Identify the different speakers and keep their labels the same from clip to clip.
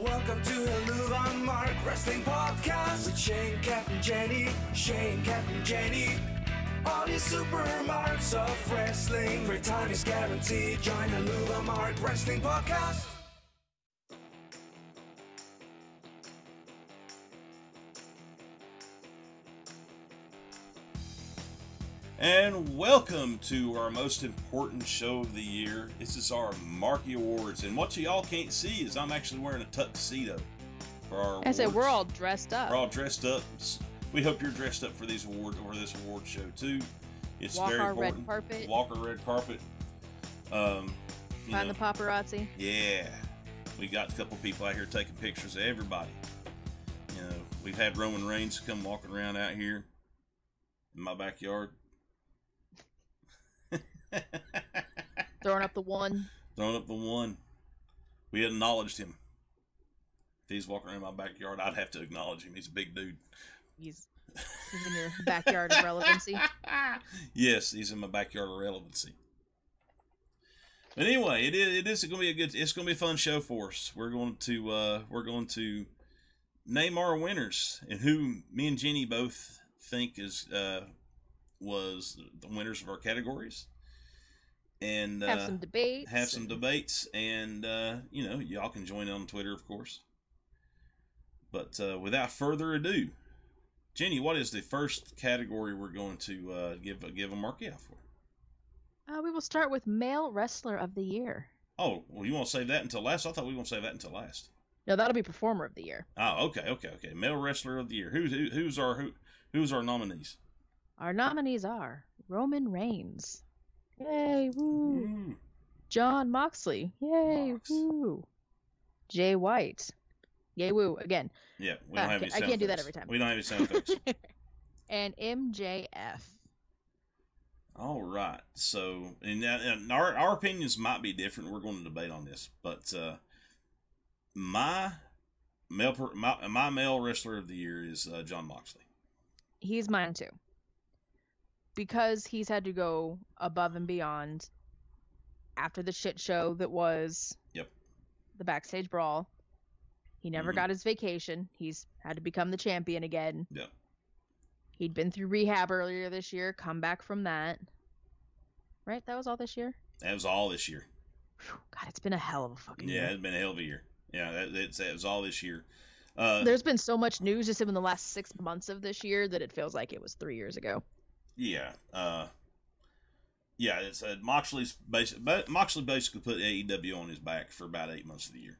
Speaker 1: Welcome to the Von Mark Wrestling Podcast with Shane Captain Jenny, Shane Captain Jenny. All these super marks of wrestling. Free time is guaranteed. Join the Von Mark Wrestling Podcast.
Speaker 2: And welcome to our most important show of the year. This is our Marky Awards. And what y'all can't see is I'm actually wearing a tuxedo for our
Speaker 3: I said we're all dressed up.
Speaker 2: We're all dressed up. We hope you're dressed up for these award or this award show too. It's
Speaker 3: Walk
Speaker 2: very
Speaker 3: our red
Speaker 2: important.
Speaker 3: carpet.
Speaker 2: Walk our red carpet. Um,
Speaker 3: Find
Speaker 2: know,
Speaker 3: the paparazzi.
Speaker 2: yeah, we got a couple people out here taking pictures of everybody. You know, we've had Roman Reigns come walking around out here in my backyard.
Speaker 3: Throwing up the one.
Speaker 2: Throwing up the one. We acknowledged him. If he's walking around my backyard, I'd have to acknowledge him. He's a big dude.
Speaker 3: He's, he's in your backyard of relevancy.
Speaker 2: yes, he's in my backyard of relevancy. But anyway, it is it is going to be a good it's going to be a fun show for us. We're going to uh we're going to name our winners and who me and Jenny both think is uh was the winners of our categories. And uh,
Speaker 3: Have some debates.
Speaker 2: have some
Speaker 3: and
Speaker 2: debates and uh, you know y'all can join in on twitter of course but uh, without further ado jenny what is the first category we're going to uh, give give a mark out for
Speaker 3: Uh, we will start with male wrestler of the year.
Speaker 2: oh well you want to save that until last i thought we were going to save that until last
Speaker 3: No, that'll be performer of the year.
Speaker 2: oh okay okay okay male wrestler of the year who's who, who's our who, who's our nominees
Speaker 3: Our nominees are Roman Reigns. Yay, woo.
Speaker 2: Ooh.
Speaker 3: Jon Moxley. Yay,
Speaker 2: Mox.
Speaker 3: woo. Jay White. Yay, woo. Again.
Speaker 2: yeah we don't
Speaker 3: Uh,
Speaker 2: have any
Speaker 3: I can't do that every time.
Speaker 2: we don't have any sound effects
Speaker 3: and MJF.
Speaker 2: All right. So, and, uh, and our our opinions might be different. We're going to debate on this, but uh, my male my, my male wrestler of the year is uh, Jon Moxley.
Speaker 3: He's mine too. Because he's had to go above and beyond after the shit show that was
Speaker 2: Yep.
Speaker 3: the backstage brawl. He never
Speaker 2: Mhm.
Speaker 3: got his vacation. He's had to become the champion again.
Speaker 2: Yep.
Speaker 3: He'd been through rehab earlier this year, come back from that. Right? That was all this year?
Speaker 2: That was all this year.
Speaker 3: God, it's been a hell of a fucking year.
Speaker 2: Yeah,
Speaker 3: year.
Speaker 2: it's been a hell of a year. Yeah, that, that's that was all this year. Uh,
Speaker 3: There's been so much news just in the last six months of this year that it feels like it was three years ago.
Speaker 2: Yeah. Uh, yeah, it's uh, Moxley's basic, but Moxley basically put AEW on his back for about eight months of the year.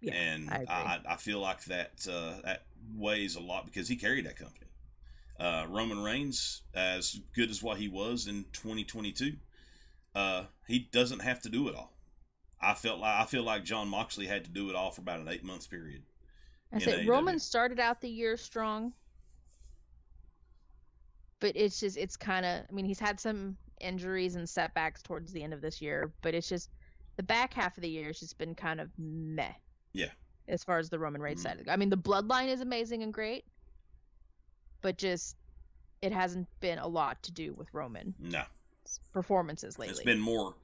Speaker 3: Yeah,
Speaker 2: and
Speaker 3: I.
Speaker 2: I, I feel like that uh, that weighs a lot because he carried that company. Uh, Roman Reigns, as good as what he was in 2022, uh, he doesn't have to do it all. I felt like I feel like Jon Moxley had to do it all for about an eight month period.
Speaker 3: I said
Speaker 2: AEW.
Speaker 3: Roman started out the year strong, but it's just it's kind of. I mean, he's had some injuries and setbacks towards the end of this year, but it's just the back half of the year has just been kind of meh.
Speaker 2: Yeah.
Speaker 3: As far as the Roman Reigns
Speaker 2: Mhm.
Speaker 3: side, I mean, the Bloodline is amazing and great, but just it hasn't been a lot to do with Roman.
Speaker 2: No,
Speaker 3: performances lately.
Speaker 2: it's been more.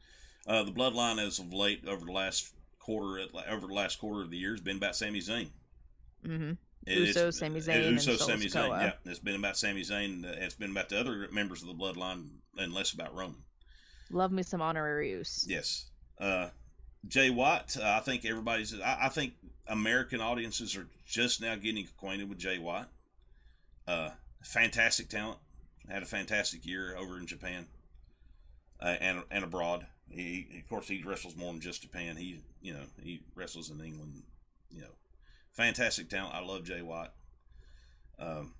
Speaker 2: Uh, the bloodline as of late over the last quarter over the last quarter of the year has been about Sami Zayn.
Speaker 3: hmm Usos, Sami Zayn, Solo
Speaker 2: Sami Zayn. Yeah, it's been about Sami Zayn. uh, It's been about the other members of the bloodline, and less about Roman.
Speaker 3: Love me some honorary Uce.
Speaker 2: Yes. Uh, Jay White. Uh, I think everybody's. I, I think American audiences are just now getting acquainted with Jay White. Uh, fantastic talent. Had a fantastic year over in Japan, uh, and and abroad. He, of course, he wrestles more than just Japan. He, you know, he wrestles in England. You know, fantastic talent. I love Jay White. Um,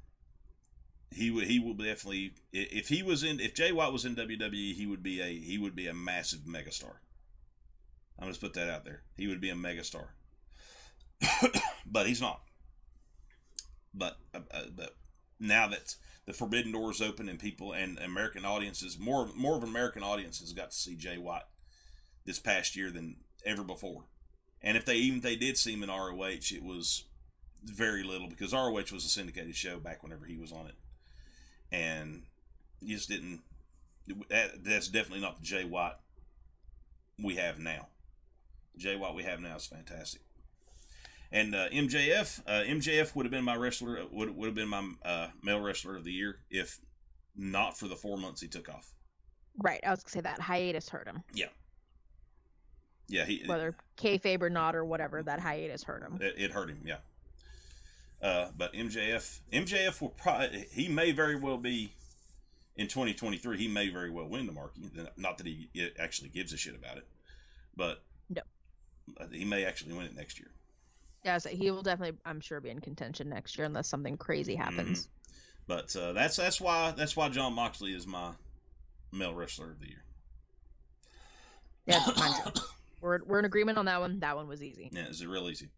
Speaker 2: he would he will definitely if he was in if Jay White was in WWE he would be a he would be a massive megastar. I'm just put that out there. He would be a megastar, but he's not. But uh, uh, but now that the Forbidden Door is open and people and American audiences more more of American audiences got to see Jay White this past year than ever before. And if they even if they did see him in ROH, it was very little because ROH was a syndicated show back whenever he was on it, and you just didn't. That, that's definitely not the Jay White we have now. Jay White we have now is fantastic. And uh, MJF, uh, MJF would have been my wrestler, would would have been my uh, male wrestler of the year if not for the four months he took off.
Speaker 3: Right. I was gonna say that hiatus hurt him.
Speaker 2: Yeah, yeah, he
Speaker 3: Whether kayfabe or not or whatever, that hiatus hurt him.
Speaker 2: it, it hurt him. Yeah. Uh, but MJF, MJF will probably he may very well be in 2023. He may very well win the marquee. Not that he actually gives a shit about it, but
Speaker 3: No.
Speaker 2: he may actually win it next year.
Speaker 3: Yeah, so he will definitely, I'm sure, be in contention next year unless something crazy happens.
Speaker 2: But uh, that's that's why that's why Jon Moxley is my male wrestler of the year.
Speaker 3: Yeah. We're we're in agreement on that one. That one was easy.
Speaker 2: Yeah, it's real easy.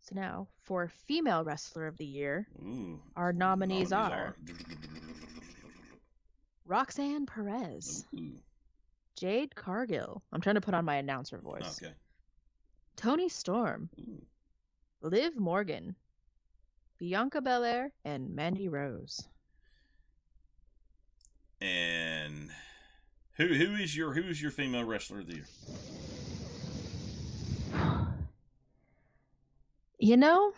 Speaker 3: So now for female wrestler of the year,
Speaker 2: Ooh,
Speaker 3: our nominees, are Roxanne Perez,
Speaker 2: Ooh,
Speaker 3: Jade Cargill. I'm trying to put on my announcer voice.
Speaker 2: okay.
Speaker 3: Toni Storm,
Speaker 2: Ooh.
Speaker 3: Liv Morgan, Bianca Belair, and Mandy Rose.
Speaker 2: And who who is your who is your female wrestler of the year?
Speaker 3: You know,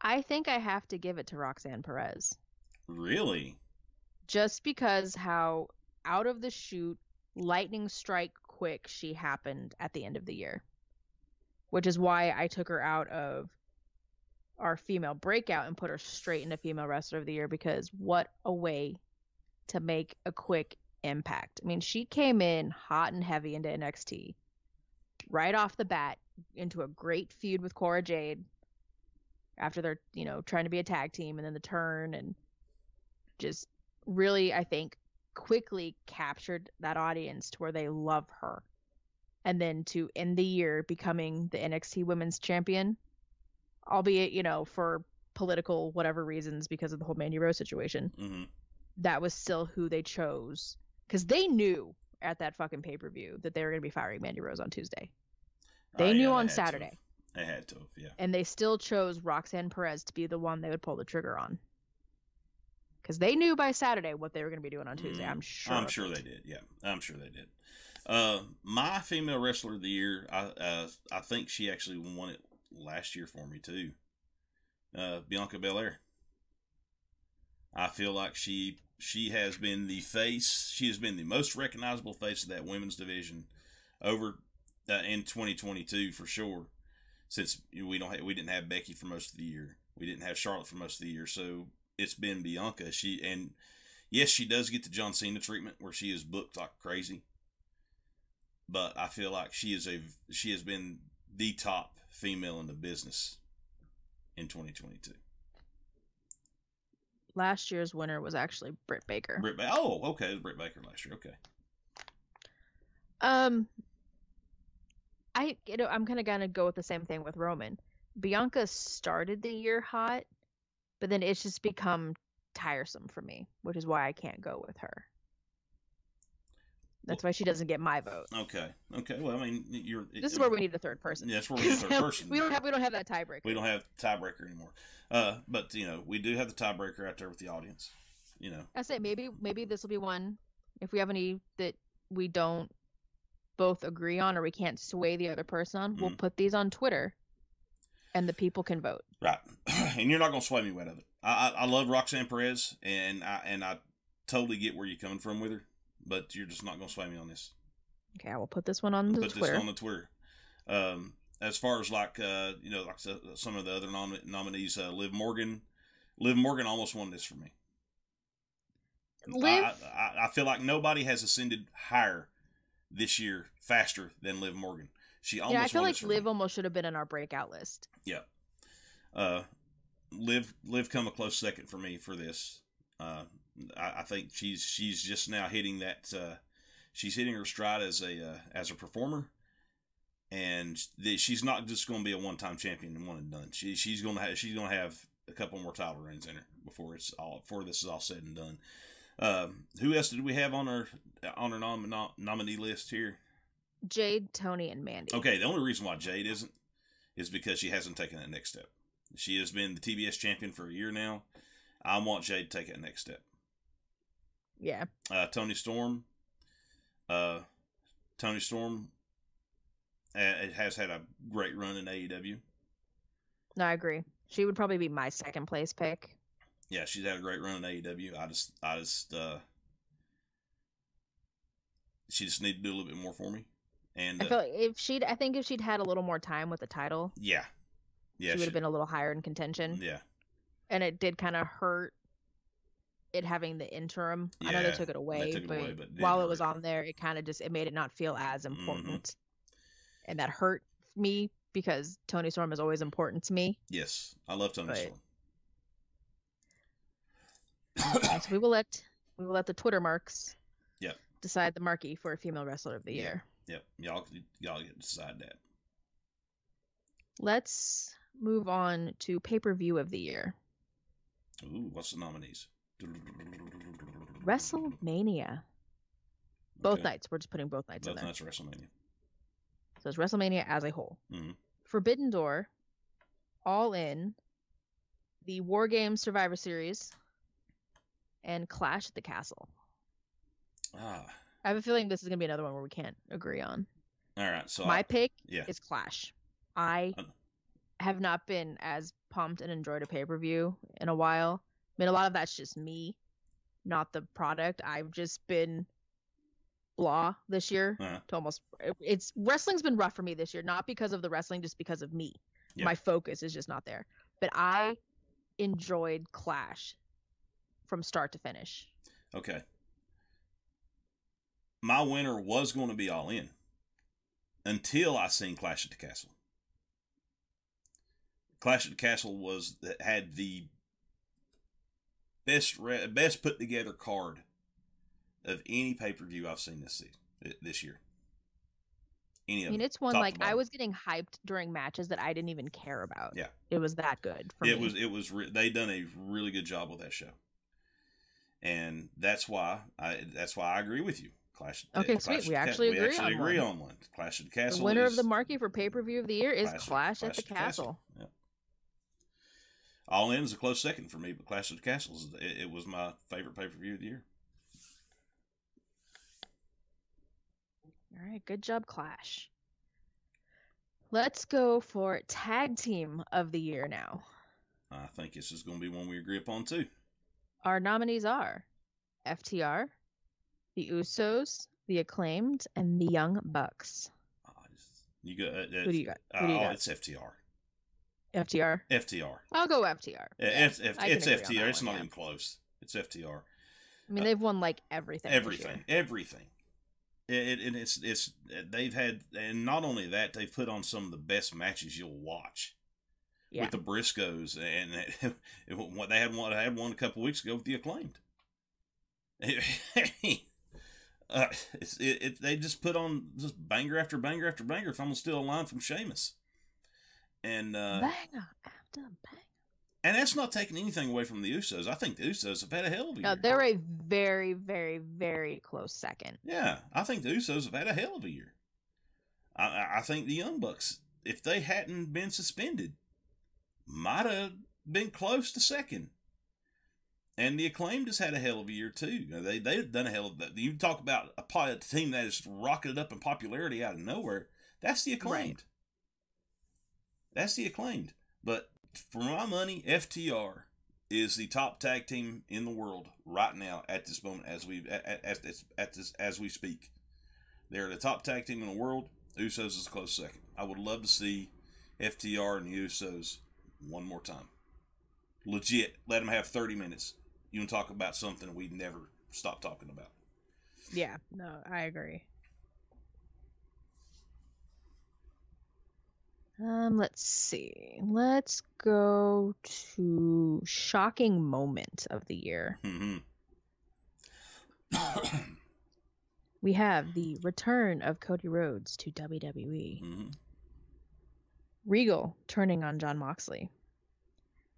Speaker 3: I think I have to give it to Roxanne Perez.
Speaker 2: Really?
Speaker 3: just because how out of the shoot lightning strike quick she happened at the end of the year which is why i took her out of our female breakout and put her straight into female wrestler of the year because what a way to make a quick impact. I mean she came in hot and heavy into nxt right off the bat into a great feud with cora jade after they're you know trying to be a tag team and then the turn and just really i think quickly captured that audience to where they love her. And then to end the year becoming the nxt women's champion albeit you know for political whatever reasons because of the whole mandy rose situation
Speaker 2: hmm
Speaker 3: that was still who they chose because they knew at that fucking pay-per-view that they were going to be firing mandy rose on tuesday they knew on saturday
Speaker 2: They had to, yeah.
Speaker 3: and they still chose roxanne perez to be the one they would pull the trigger on because they knew by saturday what they were going to be doing on tuesday
Speaker 2: Mm,
Speaker 3: i'm sure
Speaker 2: I'm sure
Speaker 3: it.
Speaker 2: they did. Yeah, I'm sure they did. Uh, my female wrestler of the year, I uh, I think she actually won it last year for me too. Uh, Bianca Belair. I feel like she she has been the face. She has been the most recognizable face of that women's division over uh, in 2022 for sure. Since we don't have, we didn't have Becky for most of the year, we didn't have Charlotte for most of the year, so it's been Bianca. She and yes, she does get the John Cena treatment where she is booked like crazy. But I feel like she is a she has been the top female in the business in 2022.
Speaker 3: Last year's winner was actually britt baker
Speaker 2: Britt ba- oh, okay, it was Britt Baker last year. Okay.
Speaker 3: um i you know i'm kind of gonna go with the same thing with roman bianca started the year hot but then it's just become tiresome for me which is why i can't go with her that's why she doesn't get my vote
Speaker 2: Okay. Okay. Well, I mean, you're.
Speaker 3: this is where we need a third person
Speaker 2: Yeah, that's where we need a third person.
Speaker 3: we don't have we don't have that tiebreaker
Speaker 2: We don't have tiebreaker anymore. Uh, but you know, we do have the tiebreaker out there with the audience. You know.
Speaker 3: I say maybe maybe this will be one if we have any that we don't both agree on or we can't sway the other person on, we'll
Speaker 2: Mhm.
Speaker 3: put these on Twitter and the people can vote.
Speaker 2: Right, and you're not gonna sway me out of it. I, I I love Roxanne Perez, and I and I totally get where you're coming from with her, but you're just not gonna sway me on this.
Speaker 3: Okay, I will put this one on the
Speaker 2: Put
Speaker 3: Twitter.
Speaker 2: this on the Twitter. Um, as far as like uh, you know, like some of the other nom- nominees, uh, Liv Morgan, Liv Morgan almost won this for me.
Speaker 3: Liv,
Speaker 2: I, I, I feel like nobody has ascended higher this year faster than Liv Morgan. She almost
Speaker 3: yeah, I feel
Speaker 2: won
Speaker 3: like Liv
Speaker 2: me.
Speaker 3: almost should have been in our breakout list.
Speaker 2: Yeah. Uh, Liv Liv come a close second for me for this. Uh, I, I think she's she's just now hitting that. Uh, she's hitting her stride as a uh, as a performer, and she's not just going to be a one time champion and one and done. She she's going to have she's going to have a couple more title reigns in her before it's all before this is all said and done. Um, who else did we have on our on our nom- nom- nominee list here?
Speaker 3: Jade, Toni, and Mandy.
Speaker 2: Okay, the only reason why Jade isn't is because she hasn't taken that next step. She has been the TBS champion for a year now. I want Jade to take that next step.
Speaker 3: Yeah.
Speaker 2: Uh, Toni Storm, uh, Toni Storm Uh, it has had a great run in AEW.
Speaker 3: No, I agree. She would probably be my second place pick.
Speaker 2: Yeah, she's had a great run in AEW. I just, I just, uh, she just need to do a little bit more for me. And
Speaker 3: I
Speaker 2: uh,
Speaker 3: feel like if she'd, I think if she'd had a little more time with the title,
Speaker 2: yeah, yeah,
Speaker 3: she would have been a little higher in contention.
Speaker 2: yeah,
Speaker 3: And it did kind of hurt it having the interim. I know they took it away,
Speaker 2: took it
Speaker 3: but,
Speaker 2: away, but
Speaker 3: while it was.
Speaker 2: Mm-hmm.
Speaker 3: on there, it kind of just it made it not feel as important, and that hurt me because Toni Storm is always important to me.
Speaker 2: yes, I love Toni
Speaker 3: Right.
Speaker 2: Storm.
Speaker 3: And so we will let we will let the Twitter marks
Speaker 2: Yep.
Speaker 3: decide the marquee for a female wrestler of the
Speaker 2: Yeah.
Speaker 3: year.
Speaker 2: Yep, y'all, y'all get to decide that.
Speaker 3: Let's move on to pay per view of the year.
Speaker 2: Ooh, what's the nominees?
Speaker 3: WrestleMania. Both
Speaker 2: Okay.
Speaker 3: nights. We're just putting both nights
Speaker 2: Both
Speaker 3: in there.
Speaker 2: nights WrestleMania.
Speaker 3: So it's WrestleMania as a whole.
Speaker 2: Mhm.
Speaker 3: Forbidden Door, All In, the War Games Survivor Series, and Clash at the Castle.
Speaker 2: Ah,
Speaker 3: I have a feeling this is gonna be another one where we can't agree on.
Speaker 2: all right. So
Speaker 3: My
Speaker 2: I,
Speaker 3: pick
Speaker 2: yeah,
Speaker 3: is Clash. I have not been as pumped and enjoyed a pay per view in a while. I mean, a lot of that's just me, not the product. I've just been blah this year.
Speaker 2: uh,
Speaker 3: To almost, it's wrestling's been rough for me this year, not because of the wrestling, just because of me.
Speaker 2: Yeah.
Speaker 3: My focus is just not there. But I enjoyed Clash from start to finish.
Speaker 2: okay. My winner was going to be all in until I seen Clash at the Castle. Clash at the Castle was that had the best re- best put together card of any pay per view I've seen this season this year. Any
Speaker 3: I mean, it's one like I was getting hyped during matches that I didn't even care about.
Speaker 2: Yeah.
Speaker 3: It was that good for
Speaker 2: it
Speaker 3: me.
Speaker 2: was it was re- they done a really good job with that show, and that's why I that's why I agree with you. Clash. uh,
Speaker 3: Okay,
Speaker 2: Clash
Speaker 3: sweet.
Speaker 2: of
Speaker 3: we actually
Speaker 2: we
Speaker 3: agree
Speaker 2: actually
Speaker 3: on
Speaker 2: agree
Speaker 3: one.
Speaker 2: on one. Clash of the Castle.
Speaker 3: the winner of the marquee for pay per view of the year is Clash, at the
Speaker 2: of
Speaker 3: Castle.
Speaker 2: Yep. All in is a close second for me, but Clash of the Castle is it, it was my favorite pay per view of the year.
Speaker 3: All right, good job, Clash. Let's go for tag team of the year now.
Speaker 2: I think this is going to be one we agree upon too.
Speaker 3: Our nominees are FTR, the Usos, the Acclaimed, and the Young Bucks.
Speaker 2: Uh, you got uh,
Speaker 3: Who do you got?
Speaker 2: Uh,
Speaker 3: Who do you
Speaker 2: oh,
Speaker 3: got?
Speaker 2: it's FTR.
Speaker 3: FTR.
Speaker 2: FTR.
Speaker 3: I'll go FTR.
Speaker 2: Yeah,
Speaker 3: Yeah,
Speaker 2: F, F,
Speaker 3: I can
Speaker 2: it's FTR.
Speaker 3: that
Speaker 2: It's
Speaker 3: one,
Speaker 2: not
Speaker 3: yeah.
Speaker 2: even close. It's FTR.
Speaker 3: I mean,
Speaker 2: uh,
Speaker 3: they've won like everything. this
Speaker 2: everything,
Speaker 3: year.
Speaker 2: everything. It, it, and it's it's they've had, and not only that, they've put on some of the best matches you'll watch
Speaker 3: Yeah.
Speaker 2: with the Briscoes, and what they had one, they had one a couple weeks ago with the acclaimed. uh, it's, it, it, they just put on just banger after banger after banger. If I'm gonna steal a line from Sheamus, and uh,
Speaker 3: banger after banger.
Speaker 2: and that's not taking anything away from the Usos. I think the Usos have had a hell of a
Speaker 3: No,
Speaker 2: year.
Speaker 3: they're a very, very, very close second.
Speaker 2: Yeah, I think the Usos have had a hell of a year. I- I, think the Young Bucks, if they hadn't been suspended, might have been close to second. And the acclaimed has had a hell of a year too. They they've done a hell of that. You talk about a, a team that has rocketed up in popularity out of nowhere. That's the acclaimed. That's the acclaimed. But for my money, FTR is the top tag team in the world right now at this moment as we at, at, at this as we speak. They're the top tag team in the world. Usos is a close second. I would love to see FTR and Usos one more time. Legit, let them have thirty minutes. You can talk about something we never stop talking about.
Speaker 3: Yeah, no, I agree. Um, let's see. Let's go to shocking moment of the year.
Speaker 2: hmm
Speaker 3: We have the return of Cody Rhodes to WWE.
Speaker 2: hmm
Speaker 3: Regal turning on Jon Moxley.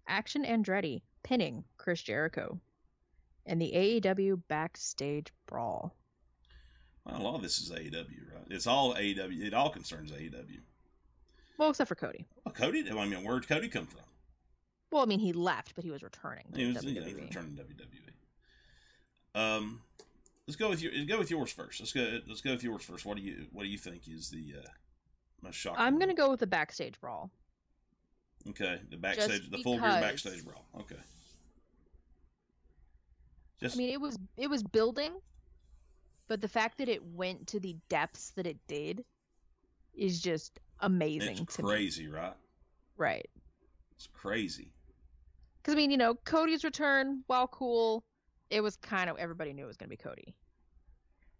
Speaker 3: Action Andretti pinning Chris Jericho. And the AEW backstage brawl.
Speaker 2: Well, a lot of this is AEW, right? It's all AEW. It all concerns AEW.
Speaker 3: Well, except for Cody.
Speaker 2: Well, Cody. I mean, where'd Cody come from?
Speaker 3: Well, I mean, he left, but he was returning
Speaker 2: He was
Speaker 3: WWE.
Speaker 2: you know, returning WWE. Um, let's go with your let's go with yours first. Let's go let's go with yours first. What do you what do you think is the uh, most shocking.
Speaker 3: I'm gonna go with the backstage brawl.
Speaker 2: Okay, the backstage, the full gear backstage brawl. Okay. Just
Speaker 3: I mean, it was it was building, but the fact that it went to the depths that it did is just amazing
Speaker 2: it's
Speaker 3: to me.
Speaker 2: crazy, right?
Speaker 3: Right.
Speaker 2: It's crazy.
Speaker 3: Because I mean, you know, Cody's return, while cool, it was kind of everybody knew it was going to be Cody.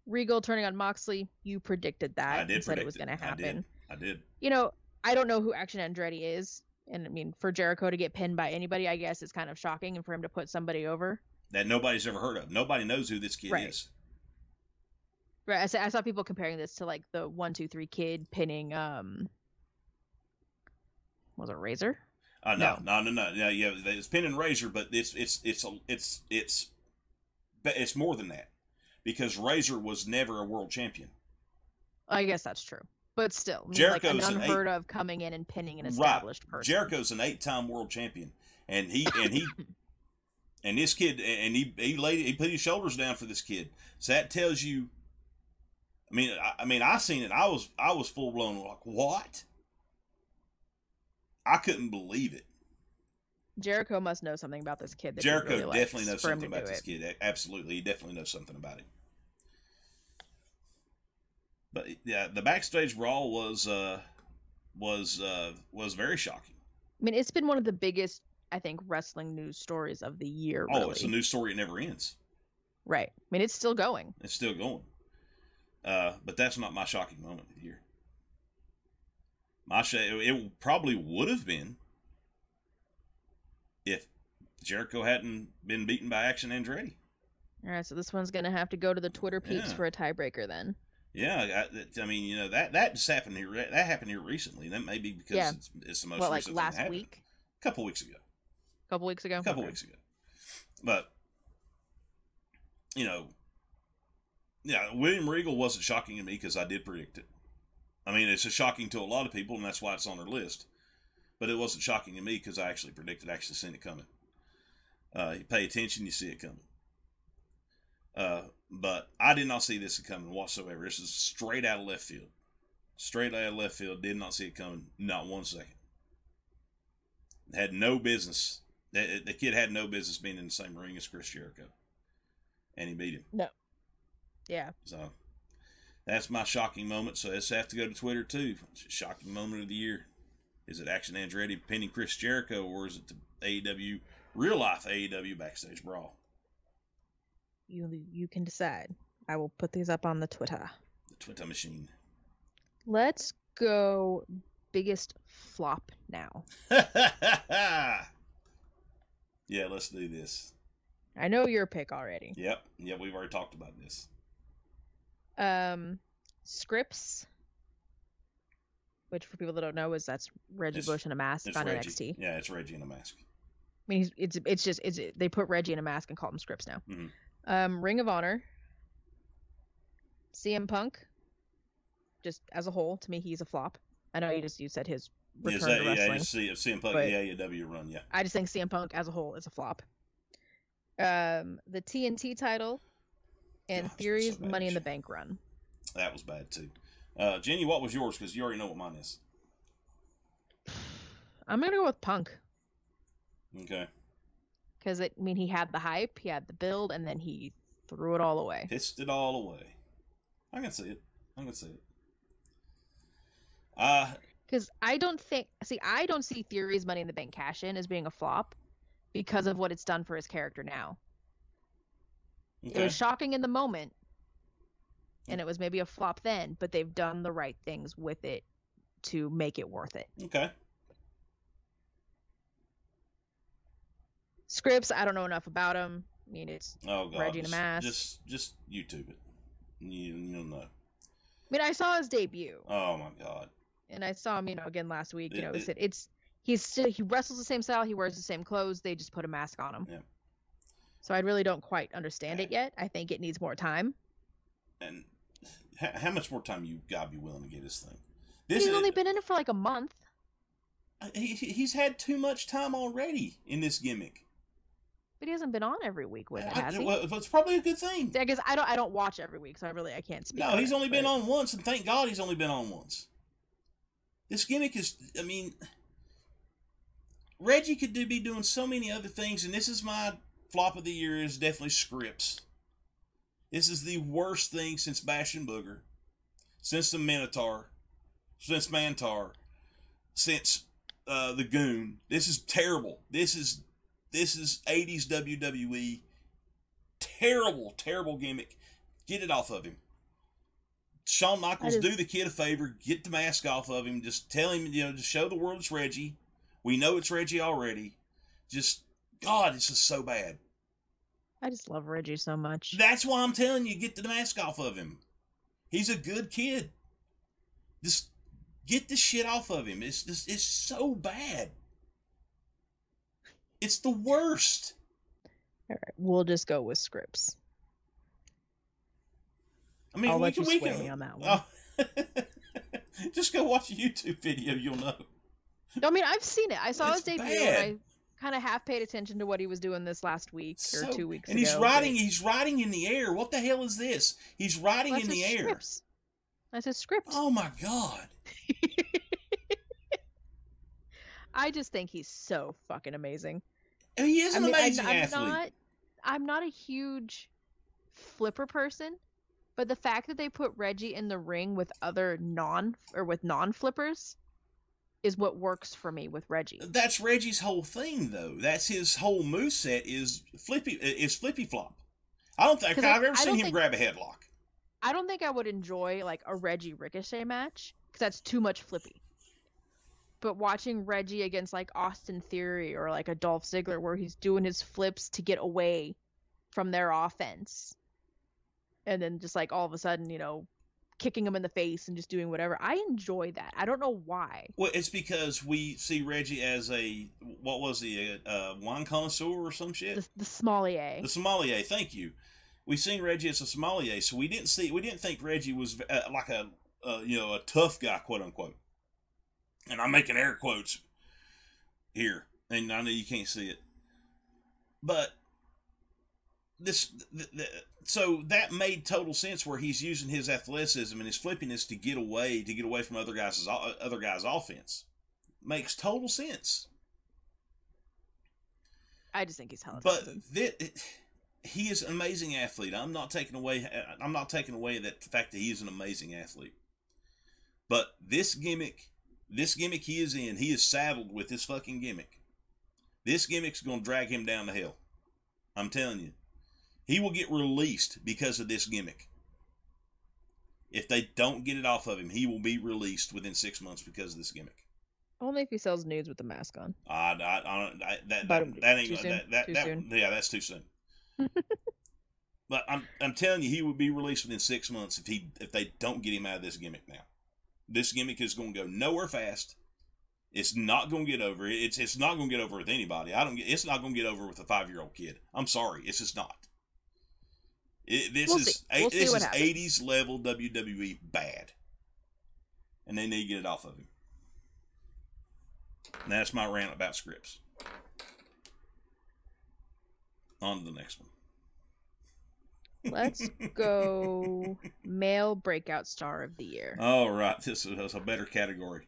Speaker 3: Regal turning on Moxley, you predicted that.
Speaker 2: I did
Speaker 3: said it was going to
Speaker 2: I did.
Speaker 3: happen.
Speaker 2: I did.
Speaker 3: You know, I don't know who Action Andretti is, and I mean, for Jericho to get pinned by anybody, I guess is kind of shocking, and for him to put somebody over.
Speaker 2: That nobody's ever heard of. Nobody knows who this kid
Speaker 3: Right.
Speaker 2: is.
Speaker 3: Right. I saw, I saw people comparing this to like the one two three kid pinning um. Was it Razor?
Speaker 2: Uh, no, no, no, no, no. Yeah, it's pin and razor, but it's it's it's a, it's it's it's more than that because Razor was never a world champion.
Speaker 3: I guess that's true, but still,
Speaker 2: Jericho's
Speaker 3: like
Speaker 2: an
Speaker 3: an
Speaker 2: eight-
Speaker 3: unheard of coming in and pinning an
Speaker 2: Right.
Speaker 3: established person.
Speaker 2: Jericho's an eight-time world champion, and he and he and this kid and he he laid he put his shoulders down for this kid. So that tells you. I mean, I, I mean, I seen it. I was I was full blown like what? I couldn't believe it.
Speaker 3: Jericho must know something about this kid. That
Speaker 2: Jericho
Speaker 3: really
Speaker 2: definitely knows something about this
Speaker 3: it.
Speaker 2: kid. Absolutely, he definitely knows something about him. But yeah, the backstage brawl was uh was uh was very shocking.
Speaker 3: I mean, it's been one of the biggest, I think, wrestling news stories of the year.
Speaker 2: Oh, it's a news story; it never ends.
Speaker 3: right. I mean, it's still going.
Speaker 2: It's still going. Uh, but that's not my shocking moment of the year. My sh- it probably would have been if Jericho hadn't been beaten by Action Andretti.
Speaker 3: All right, so this one's gonna have to go to the Twitter peeps
Speaker 2: Yeah.
Speaker 3: for a tiebreaker then.
Speaker 2: Yeah, I, I mean, you know that that just happened here. That happened here recently. That may be because
Speaker 3: Yeah.
Speaker 2: it's, it's the most
Speaker 3: what, like last
Speaker 2: happened.
Speaker 3: week,
Speaker 2: a couple weeks ago,
Speaker 3: a couple weeks ago,
Speaker 2: a couple
Speaker 3: Okay.
Speaker 2: weeks ago. But you know, yeah, William Regal wasn't shocking to me because I did predict it. I mean, it's shocking to a lot of people, and that's why it's on their list. But it wasn't shocking to me because I actually predicted, actually seen it coming. Uh, you pay attention, you see it coming. Uh, but I did not see this coming whatsoever. This is straight out of left field. Straight out of left field. Did not see it coming. Not one second. Had no business. The, the kid had no business being in the same ring as Chris Jericho. And he beat him.
Speaker 3: Yeah,
Speaker 2: So that's my shocking moment. So let's have to go to Twitter too. Shocking moment of the year. Is it Action Andretti pinning Chris Jericho or is it the AEW real life AEW backstage brawl?
Speaker 3: you you can decide. I will put these up on the Twitter.
Speaker 2: The Twitter machine.
Speaker 3: Let's go biggest flop now.
Speaker 2: yeah, let's do this.
Speaker 3: I know your pick already.
Speaker 2: Yep. Yep, we've already talked about this.
Speaker 3: Um, Scrypts, which for people that don't know is that's Reggie
Speaker 2: It's-
Speaker 3: Bush in a mask on
Speaker 2: Reggie.
Speaker 3: NXT.
Speaker 2: Yeah, it's Reggie in a mask.
Speaker 3: I mean, he's, it's it's just it's they put Reggie in a mask and call him Scrypts now.
Speaker 2: Mhm.
Speaker 3: Um, Ring of Honor, CM Punk, just as a whole, to me he's a flop. I know you just you said his
Speaker 2: Is
Speaker 3: return
Speaker 2: that,
Speaker 3: to
Speaker 2: yeah,
Speaker 3: wrestling.
Speaker 2: you see, CM Punk, yeah, yeah, W run, yeah.
Speaker 3: I just think CM Punk as a whole is a flop. Um, the TNT title and
Speaker 2: Gosh,
Speaker 3: Theory's
Speaker 2: so.
Speaker 3: Money in the Bank run.
Speaker 2: That was bad too. Uh, Jenny, what was yours? Because you already know what mine is.
Speaker 3: I'm gonna go with Punk
Speaker 2: Okay.
Speaker 3: because I mean he had the hype, he had the build, and then he threw it all away.
Speaker 2: Pissed it all away. I can see it. I can see it. Uh,
Speaker 3: Because I don't think, see, I don't see Theory's Money in the Bank cash in as being a flop because of what it's done for his character now. It was shocking in the moment, and mm. it was maybe a flop then, but they've done the right things with it to make it worth it.
Speaker 2: Okay.
Speaker 3: Scrypts, I don't know enough about him. I mean, it's.
Speaker 2: Oh god.
Speaker 3: Reggie in a
Speaker 2: just,
Speaker 3: mask.
Speaker 2: Just, just YouTube it. You, you'll know.
Speaker 3: I mean, I saw his debut,
Speaker 2: Oh my god.
Speaker 3: and I saw him, you know, again last week. You
Speaker 2: It-
Speaker 3: know,
Speaker 2: it-
Speaker 3: it's it's he's still he wrestles the same style, he wears the same clothes. They just put a mask on him.
Speaker 2: Yeah.
Speaker 3: So I really don't quite understand it yet. I think it needs more time.
Speaker 2: And how, much more time you gotta be willing to get this thing? This
Speaker 3: He's
Speaker 2: is,
Speaker 3: only been in it for like a month.
Speaker 2: he, he- he's had too much time already in this gimmick.
Speaker 3: But he hasn't been on every week with it,
Speaker 2: I-
Speaker 3: has he?
Speaker 2: well, it's probably a good thing.
Speaker 3: I guess I don't I don't watch every week, so I really I can't speak.
Speaker 2: No, he's
Speaker 3: it,
Speaker 2: only been on once, and thank God he's only been on once. This gimmick is, I mean, Reggie could do, be doing so many other things, and this is my flop of the year is definitely Scrypts. This is the worst thing since Bastion Booger, since the Minotaur, since Mantaur, since uh, the Goon. This is terrible. This is this is 80s WWE. Terrible, terrible gimmick. Get it off of him. Shawn Michaels, do the kid a favor. Get the mask off of him. Just tell him, you know, just show the world it's Reggie. We know it's Reggie already. Just, God, this is so bad.
Speaker 3: I just love Reggie so much.
Speaker 2: That's why I'm telling you, get the mask off of him. He's a good kid. Just get the shit off of him. It's just, it's so bad. It's the worst.
Speaker 3: All right, we'll just go with Scrypts.
Speaker 2: I mean,
Speaker 3: I'll
Speaker 2: we
Speaker 3: let
Speaker 2: can,
Speaker 3: you
Speaker 2: we can,
Speaker 3: me on that one.
Speaker 2: Oh. just go watch a YouTube video. You'll know.
Speaker 3: No, I mean, I've seen it. I saw his debut,
Speaker 2: bad.
Speaker 3: and I kind of half paid attention to what he was doing this last week or
Speaker 2: So-
Speaker 3: two weeks ago.
Speaker 2: and
Speaker 3: ago.
Speaker 2: he's
Speaker 3: but-
Speaker 2: riding. He's riding in the air. What the hell is this? He's riding
Speaker 3: That's
Speaker 2: in the air.
Speaker 3: Scrypts. That's his script.
Speaker 2: Oh my god!
Speaker 3: I just think he's so fucking amazing.
Speaker 2: And he is
Speaker 3: I
Speaker 2: an
Speaker 3: mean, I-
Speaker 2: amazing
Speaker 3: I'm
Speaker 2: athlete.
Speaker 3: not, I'm not a huge flipper person, but the fact that they put Reggie in the ring with other non or with non flippers is what works for me with Reggie.
Speaker 2: That's Reggie's whole thing, though. That's his whole move set is flippy is flippy flop. I don't think
Speaker 3: I-
Speaker 2: I've ever
Speaker 3: I
Speaker 2: seen him
Speaker 3: think-
Speaker 2: grab a headlock.
Speaker 3: I don't think I would enjoy like a Reggie Ricochet match because that's too much flippy. But watching Reggie against like Austin Theory or like a Dolph Ziggler where he's doing his flips to get away from their offense, and then just like all of a sudden, you know, kicking him in the face and just doing whatever. I enjoy that. I don't know why.
Speaker 2: Well, it's because we see Reggie as a what was he a, a wine connoisseur or some shit.
Speaker 3: The, the Smollier.
Speaker 2: The sommelier. Thank you. We seen Reggie as a sommelier, so we didn't see we didn't think Reggie was uh, like a uh, you know a tough guy, quote unquote. And I'm making air quotes here, and I know you can't see it, but this th th so that made total sense where he's using his athleticism and his flippiness to get away to get away from other guys' other guys' offense. Makes total sense.
Speaker 3: I just think he's hella
Speaker 2: but
Speaker 3: talented.
Speaker 2: he is an amazing athlete. I'm not taking away. I'm not taking away that the fact that he is an amazing athlete. But this gimmick, this gimmick he is in, he is saddled with this fucking gimmick. This gimmick's going to drag him down to hell. I'm telling you, he will get released because of this gimmick. If they don't get it off of him, he will be released within six months because of this gimmick.
Speaker 3: Only if he sells nudes with the mask on.
Speaker 2: I, I, I, I that, that, that ain't that, that,
Speaker 3: Too
Speaker 2: that yeah, that's too soon. but I'm I'm telling you, he would be released within six months if he if they don't get him out of this gimmick now. This gimmick is going to go nowhere fast. It's not going to get over. It's it's not going to get over with anybody. I don't get. It's not going to get over with a five year old kid. I'm sorry. It's just not. It, this
Speaker 3: We'll
Speaker 2: is.
Speaker 3: We'll
Speaker 2: a- this is. 80s level WWE bad, and they need to get it off of him. And that's my rant about Scrypts. On to the next one.
Speaker 3: Let's go male breakout star of the year.
Speaker 2: All right, this is a better category.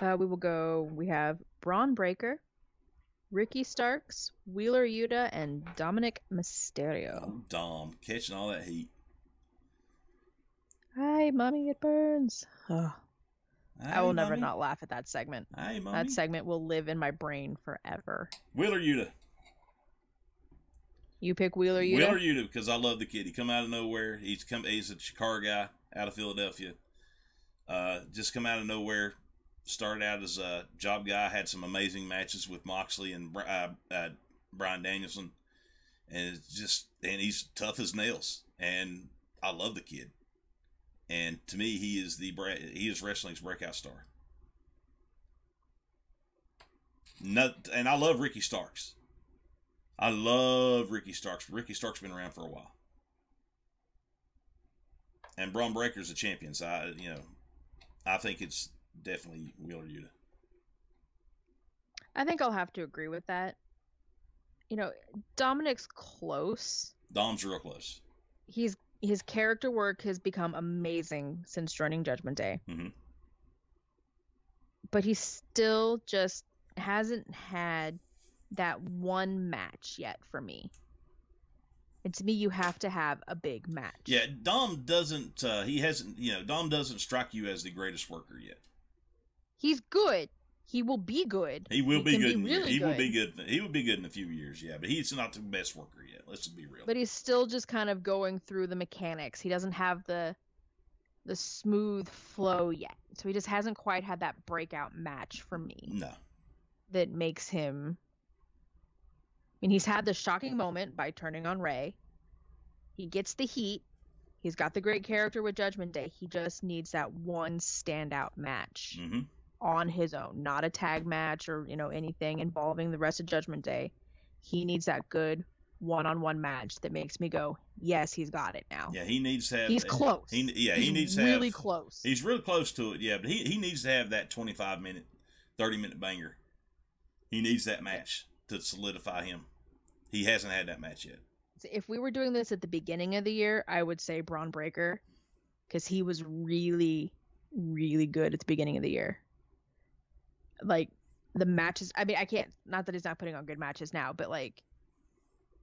Speaker 3: Uh, we will go. We have Bron Breakker, Ricky Starks, Wheeler Yuta, and Dominic Mysterio.
Speaker 2: Oh, Dom catching all that heat.
Speaker 3: Hi, mommy, it burns. Ugh, I will
Speaker 2: Hey,
Speaker 3: never not laugh at that segment.
Speaker 2: Hey, mommy.
Speaker 3: That segment will live in my brain forever.
Speaker 2: Wheeler Yuta.
Speaker 3: You pick Wheeler Yuta.
Speaker 2: Wheeler Yuta because I love the kid. He come out of nowhere. He's come. He's a car guy out of Philadelphia. Uh, just come out of nowhere. Started out as a job guy. Had some amazing matches with Moxley and uh, uh, Bryan Danielson, and it's just and he's tough as nails. And I love the kid. And to me, he is the he is wrestling's breakout star. Not, and I love Ricky Starks. I love Ricky Starks. Ricky Starks been around for a while. And Bron Breakker's a champion, so I, you know, I think it's definitely Wheeler Yuta.
Speaker 3: I think I'll have to agree with that. You know, Dominic's close.
Speaker 2: Dom's real close.
Speaker 3: He's his character work has become amazing since joining Judgment Day.
Speaker 2: Mhm.
Speaker 3: but he still just hasn't had that one match yet for me. And to me, you have to have a big match.
Speaker 2: Yeah, Dom doesn't. Uh, he hasn't. You know, Dom doesn't strike you as the greatest worker yet.
Speaker 3: He's good. He will be good.
Speaker 2: He will be good.
Speaker 3: be
Speaker 2: in
Speaker 3: really
Speaker 2: He will be good. He will be good in a few years. Yeah, but he's not the best worker yet. Let's be real.
Speaker 3: But he's still just kind of going through the mechanics. He doesn't have the the smooth flow yet. So he just hasn't quite had that breakout match for me
Speaker 2: no.
Speaker 3: that makes him I mean, he's had the shocking moment by turning on Ray. He gets the heat. He's got the great character with Judgment Day. He just needs that one standout match
Speaker 2: hmm
Speaker 3: on his own, not a tag match or, you know, anything involving the rest of Judgment Day. He needs that good one-on-one match that makes me go, "Yes, he's got it now."
Speaker 2: Yeah, he needs to have.
Speaker 3: He's close.
Speaker 2: He, yeah, he
Speaker 3: He's
Speaker 2: needs to
Speaker 3: really
Speaker 2: have.
Speaker 3: close.
Speaker 2: He's real close to it. Yeah, but he, he needs to have that twenty five minute, thirty minute banger. He needs that match to solidify him. He hasn't had that match yet.
Speaker 3: if we were doing this at the beginning of the year, I would say Bron Breakker because he was really, really good at the beginning of the year. Like the matches, I mean, I can't, not that he's not putting on good matches now, but like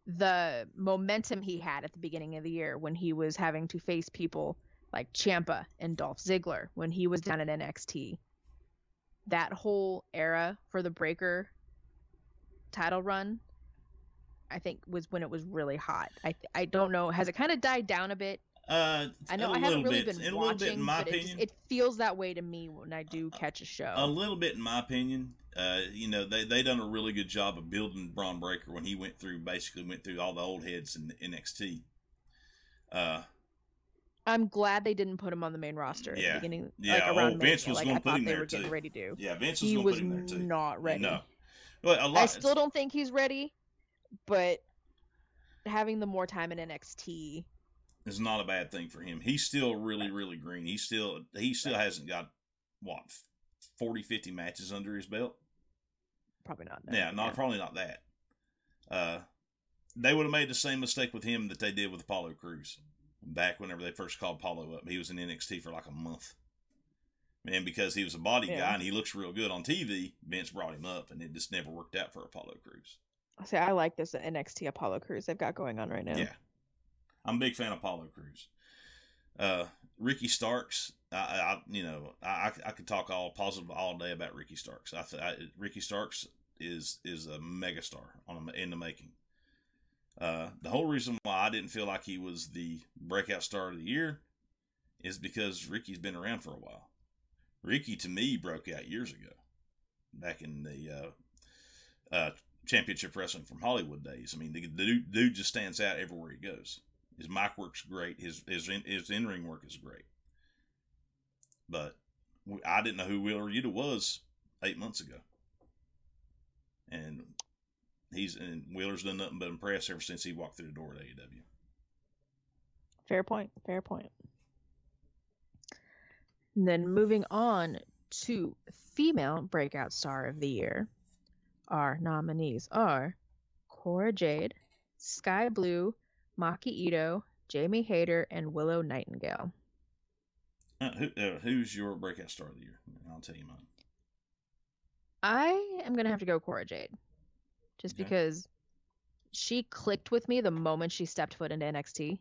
Speaker 3: the momentum he had at the beginning of the year when he was having to face people like Ciampa and Dolph Ziggler when he was down at NXT. That whole era for the Breakker title run I think was when it was really hot. I I don't know. Has it kind of died down a bit?
Speaker 2: Uh,
Speaker 3: I know I haven't really
Speaker 2: bit,
Speaker 3: been watching,
Speaker 2: little bit, in my
Speaker 3: but it, just, it feels that way to me when I do catch a show.
Speaker 2: a little bit, in my opinion. Uh, you know, they they done a really good job of building Bron Breakker when he went through basically went through all the old heads in NXT. Uh,
Speaker 3: I'm glad they didn't put him on the main roster at
Speaker 2: Yeah.
Speaker 3: the beginning.
Speaker 2: Yeah,
Speaker 3: like
Speaker 2: oh,
Speaker 3: around
Speaker 2: Vince
Speaker 3: Mania,
Speaker 2: was
Speaker 3: like
Speaker 2: gonna put him there, too.
Speaker 3: ready to.
Speaker 2: yeah, Vince was going to put him there too.
Speaker 3: not ready.
Speaker 2: No, but a lot.
Speaker 3: I still don't think he's ready, but having the more time in NXT,
Speaker 2: is not a bad thing for him. He's still really, really green. He still he still hasn't got what 40, 50 matches under his belt.
Speaker 3: probably not. no.
Speaker 2: Yeah, not probably not that. Uh, they would have made the same mistake with him that they did with Apollo Crews back whenever they first called Apollo up. He was in NXT for like a month, and because he was a body
Speaker 3: Yeah.
Speaker 2: guy and he looks real good on TV, Vince brought him up, and it just never worked out for Apollo Crews.
Speaker 3: See, I like this NXT Apollo Crews they've got going on right now.
Speaker 2: Yeah. I'm a big fan of Apollo Crews. Uh, Ricky Starks, I, I you know, I, I could talk all positive all day about Ricky Starks. I, I Ricky Starks is is a megastar on in the making. Uh, the whole reason why I didn't feel like he was the breakout star of the year is because Ricky's been around for a while. Ricky to me broke out years ago, back in the uh, uh, championship wrestling from Hollywood days. I mean, the, the dude, dude just stands out everywhere he goes. His mic work's great. His his in, his in ring work is great. But I didn't know who Wheeler Yuta was eight months ago, and he's and Wheeler's done nothing but impress ever since he walked through the door at AEW.
Speaker 3: Fair point. Fair point. And then moving on to female breakout star of the year, our nominees are Cora Jade, Skye Blue, Maki Itoh, Jamie Hayter, and Willow Nightingale.
Speaker 2: Uh, who, uh, who's your breakout star of the year? I'll tell you mine.
Speaker 3: I am gonna have to go Cora Jade, just
Speaker 2: Okay.
Speaker 3: because she clicked with me the moment she stepped foot into NXT,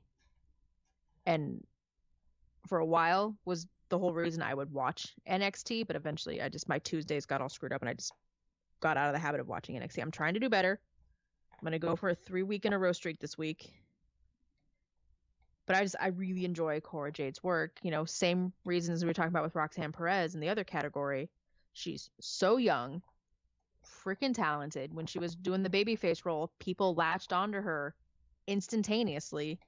Speaker 3: and for a while was the whole reason I would watch NXT. But eventually, I just my Tuesdays got all screwed up, and I just got out of the habit of watching NXT. I'm trying to do better. I'm gonna go for a three week in a row streak this week. But I just I really enjoy Cora Jade's work. You know, same reasons we were talking about with Roxanne Perez in the other category. She's so young, freaking talented. When she was doing the babyface role, people latched onto her instantaneously.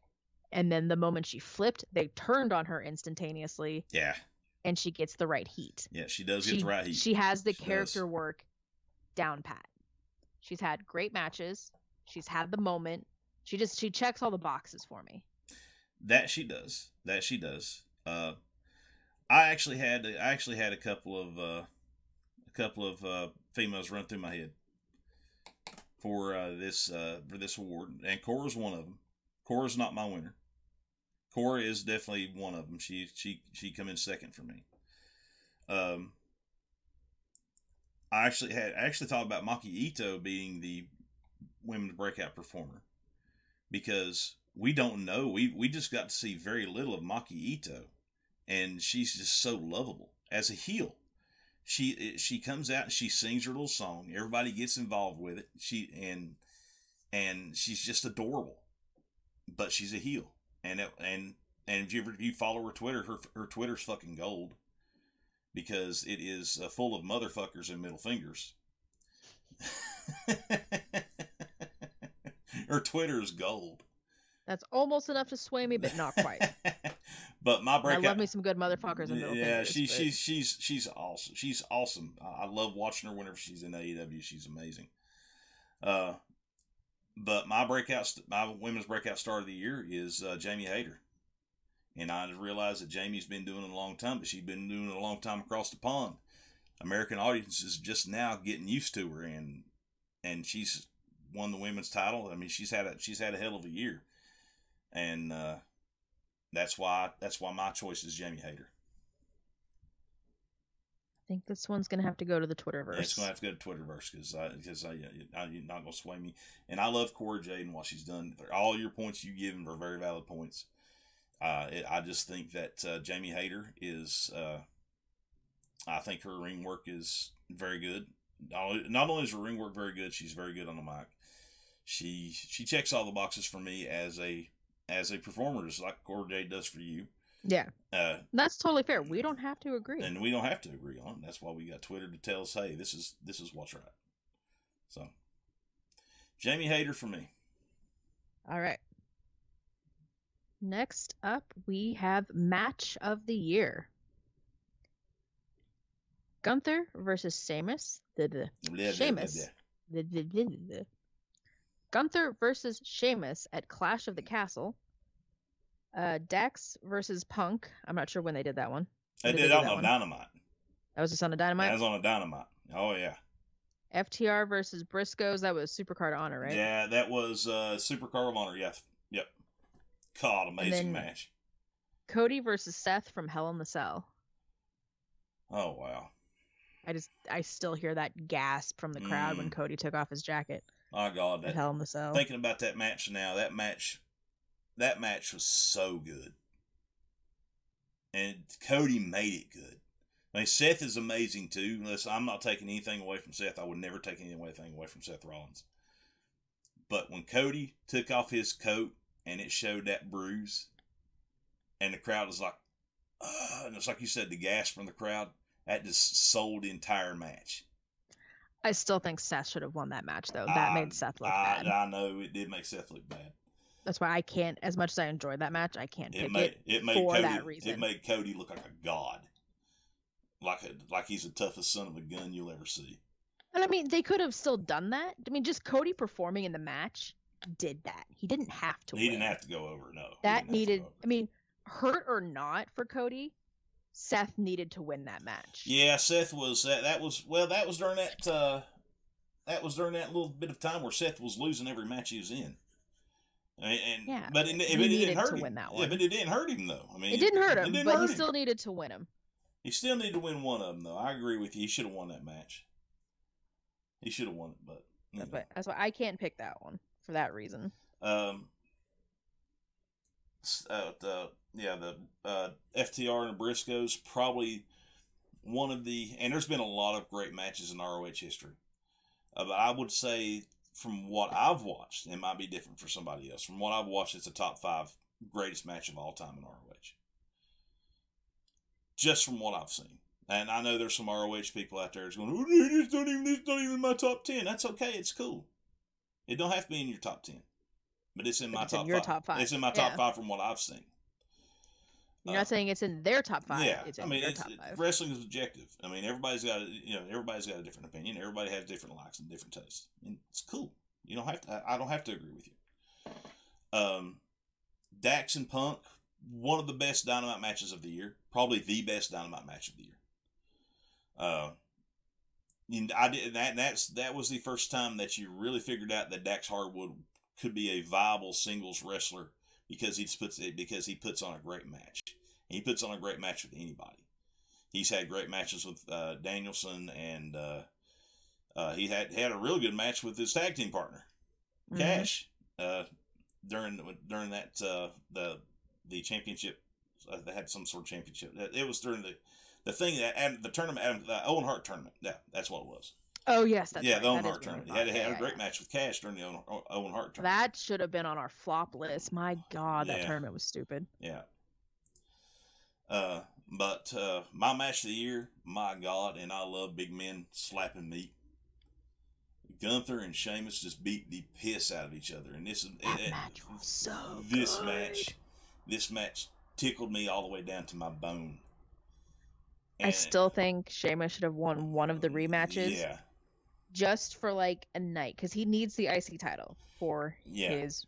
Speaker 3: And then the moment she flipped, they turned on her instantaneously,
Speaker 2: Yeah,
Speaker 3: and she gets the right heat.
Speaker 2: yeah, she does get the right heat.
Speaker 3: she has the
Speaker 2: She does.
Speaker 3: character work down pat. She's had great matches. She's had the moment. She just she checks all the boxes for me.
Speaker 2: That she does. That she does. Uh, I actually had I actually had a couple of uh, a couple of uh, females run through my head for uh, this uh, for this award, and Cora's one of them. Cora's not my winner. Cora is definitely one of them. She she she come in second for me. Um, I actually had I actually thought about Maki Itoh being the women's breakout performer because we don't know. We we just got to see very little of Maki Itoh, and she's just so lovable as a heel. She she comes out and she sings her little song. Everybody gets involved with it. She and and she's just adorable, but she's a heel. And it, and and if you ever you follow her Twitter, her her Twitter's fucking gold because it is uh, full of motherfuckers and middle fingers. her Twitter is gold.
Speaker 3: That's almost enough to sway me, but not quite.
Speaker 2: but my breakout.
Speaker 3: I love me some good motherfuckers and middle
Speaker 2: yeah,
Speaker 3: fingers.
Speaker 2: she,
Speaker 3: but-
Speaker 2: she's she's she's awesome. She's awesome. I love watching her whenever she's in AEW. She's amazing. Uh, but my breakout, my women's breakout star of the year is uh, Jamie Hayter, and I just realized that Jamie's been doing it a long time, but she's been doing it a long time across the pond. American audiences just now getting used to her, and and she's won the women's title. I mean, she's had a she's had a hell of a year, and uh, that's why that's why my choice is Jamie Hayter.
Speaker 3: I think this one's gonna have to go to the Twitterverse.
Speaker 2: It's gonna have to go to Twitterverse because because I, I you're not gonna sway me. And I love Cora Jade and what she's done. All your points you give are very valid points. Uh, it, I just think that uh, Jamie Hayter is. Uh, I think her ring work is very good. Not only- Not only is her ring work very good, she's very good on the mic. She she checks all the boxes for me as a as a performer, just like Cora Jade does for you.
Speaker 3: Yeah,
Speaker 2: Uh,
Speaker 3: that's totally fair. We don't have to agree.
Speaker 2: and we don't have to agree on it. That's why we got Twitter to tell us, hey, this is this is what's right. So, Jamie Hayter for me.
Speaker 3: All right. Next up, we have match of the year. Gunther versus Sheamus. The, the. Gunther versus Sheamus at Clash of the Castle. Uh, Dex versus Punk. I'm not sure when they did that one.
Speaker 2: They
Speaker 3: When
Speaker 2: did it
Speaker 3: do
Speaker 2: on
Speaker 3: that
Speaker 2: a dynamite.
Speaker 3: That was just on a Dynamite.
Speaker 2: That was on a dynamite. Oh yeah,
Speaker 3: FTR versus Briscoes. That was Supercard Honor, right?
Speaker 2: yeah. That was uh, Supercard of Honor. Yeah, yep. God, amazing match.
Speaker 3: Cody versus Seth from Hell in the Cell.
Speaker 2: Oh wow.
Speaker 3: I just I still hear that gasp from the crowd when
Speaker 2: Mm.
Speaker 3: Cody took off his jacket
Speaker 2: My God, that,
Speaker 3: Hell in the Cell.
Speaker 2: thinking about that match now, that match, that match was so good, and Cody made it good. I mean, Seth is amazing too. Unless I'm not taking anything away from Seth, I would never take anything away from Seth Rollins. But when Cody took off his coat and it showed that bruise, and the crowd was like, uh, and it's like you said, the gas from the crowd that just sold the entire match.
Speaker 3: I still think Seth should have won that match though. That
Speaker 2: I-
Speaker 3: made Seth look
Speaker 2: I,
Speaker 3: bad.
Speaker 2: I know it did make Seth look bad.
Speaker 3: That's why I can't. As much as I enjoyed that match, I can't
Speaker 2: It
Speaker 3: pick
Speaker 2: made
Speaker 3: it.
Speaker 2: it made
Speaker 3: for
Speaker 2: Cody
Speaker 3: that reason.
Speaker 2: it made Cody look like a god, like a like he's the toughest son of a gun you'll ever see.
Speaker 3: And I mean, they could have still done that. I mean, just Cody performing in the match did that. He didn't have to.
Speaker 2: he
Speaker 3: win.
Speaker 2: didn't have to go over. No,
Speaker 3: that
Speaker 2: didn't have to
Speaker 3: needed. I mean, hurt or not for Cody, Seth needed to win that match.
Speaker 2: Yeah, Seth was that. That was well. That was during that. uh That was during that little bit of time where Seth was losing every match he was in. And,
Speaker 3: Yeah,
Speaker 2: but it, but it didn't hurt
Speaker 3: to
Speaker 2: him.
Speaker 3: win that
Speaker 2: Yeah, but it didn't hurt him though. I mean,
Speaker 3: It didn't hurt him,
Speaker 2: didn't
Speaker 3: but
Speaker 2: hurt
Speaker 3: he
Speaker 2: him.
Speaker 3: still needed to win him.
Speaker 2: He still needed to win one of them though. I agree with you. He should have won that match. He should have won it, but
Speaker 3: why. That's why I can't pick that one for that reason.
Speaker 2: Um, uh, the yeah the uh, FTR and the Briscoes probably one of the and there's been a lot of great matches in ROH history, uh, but I would say from what I've watched, it might be different for somebody else. From what I've watched, it's a top five greatest match of all time in ROH. Just from what I've seen. And I know there's some ROH people out there that's going, oh, it's not even, it's not even my top 10. That's okay. It's cool. It don't have to be in your top 10. But it's in
Speaker 3: But
Speaker 2: my
Speaker 3: it's in
Speaker 2: top,
Speaker 3: your
Speaker 2: five.
Speaker 3: top five.
Speaker 2: It's in my top
Speaker 3: Yeah.
Speaker 2: five from what I've seen.
Speaker 3: You're
Speaker 2: Uh,
Speaker 3: not saying it's in their top five.
Speaker 2: yeah,
Speaker 3: it's in
Speaker 2: I mean,
Speaker 3: your
Speaker 2: it's,
Speaker 3: top five.
Speaker 2: wrestling is objective. I mean, everybody's got a, you know everybody's got a different opinion. Everybody has different likes and different tastes. And it's cool. You don't have to. I I don't have to agree with you. Um, Dax and Punk, one of the best Dynamite matches of the year, probably the best Dynamite match of the year. Uh, and I did that. That's that was the first time that you really figured out that Dax Harwood could be a viable singles wrestler because he puts it because he puts on a great match. He puts on a great match with anybody. He's had great matches with uh, Danielson and uh, Uh, he had had a real good match with his tag team partner,
Speaker 3: Mhm.
Speaker 2: Cash, uh, during during that uh, the the championship. Uh, they had some sort of championship. It was during the the thing that and the tournament, and the Owen Hart tournament. Yeah, that's what it was.
Speaker 3: Oh yes, that's
Speaker 2: yeah,
Speaker 3: right.
Speaker 2: the Owen Hart tournament. He had, had
Speaker 3: Yeah,
Speaker 2: a great
Speaker 3: yeah.
Speaker 2: match with Cash during the Owen, Owen Hart tournament.
Speaker 3: That should have been on our flop list. My God, that
Speaker 2: Yeah.
Speaker 3: tournament was stupid.
Speaker 2: Yeah. Uh, but uh, my match of the year, my God, and I love big men slapping meat. Gunther and Sheamus just beat the piss out of each other, and this is
Speaker 3: That
Speaker 2: it-
Speaker 3: match was so
Speaker 2: this
Speaker 3: good.
Speaker 2: match, this match tickled me all the way down to my bone.
Speaker 3: I still think Sheamus should have won one of the rematches
Speaker 2: Yeah,
Speaker 3: just for like a night because he needs the IC title for
Speaker 2: Yeah.
Speaker 3: his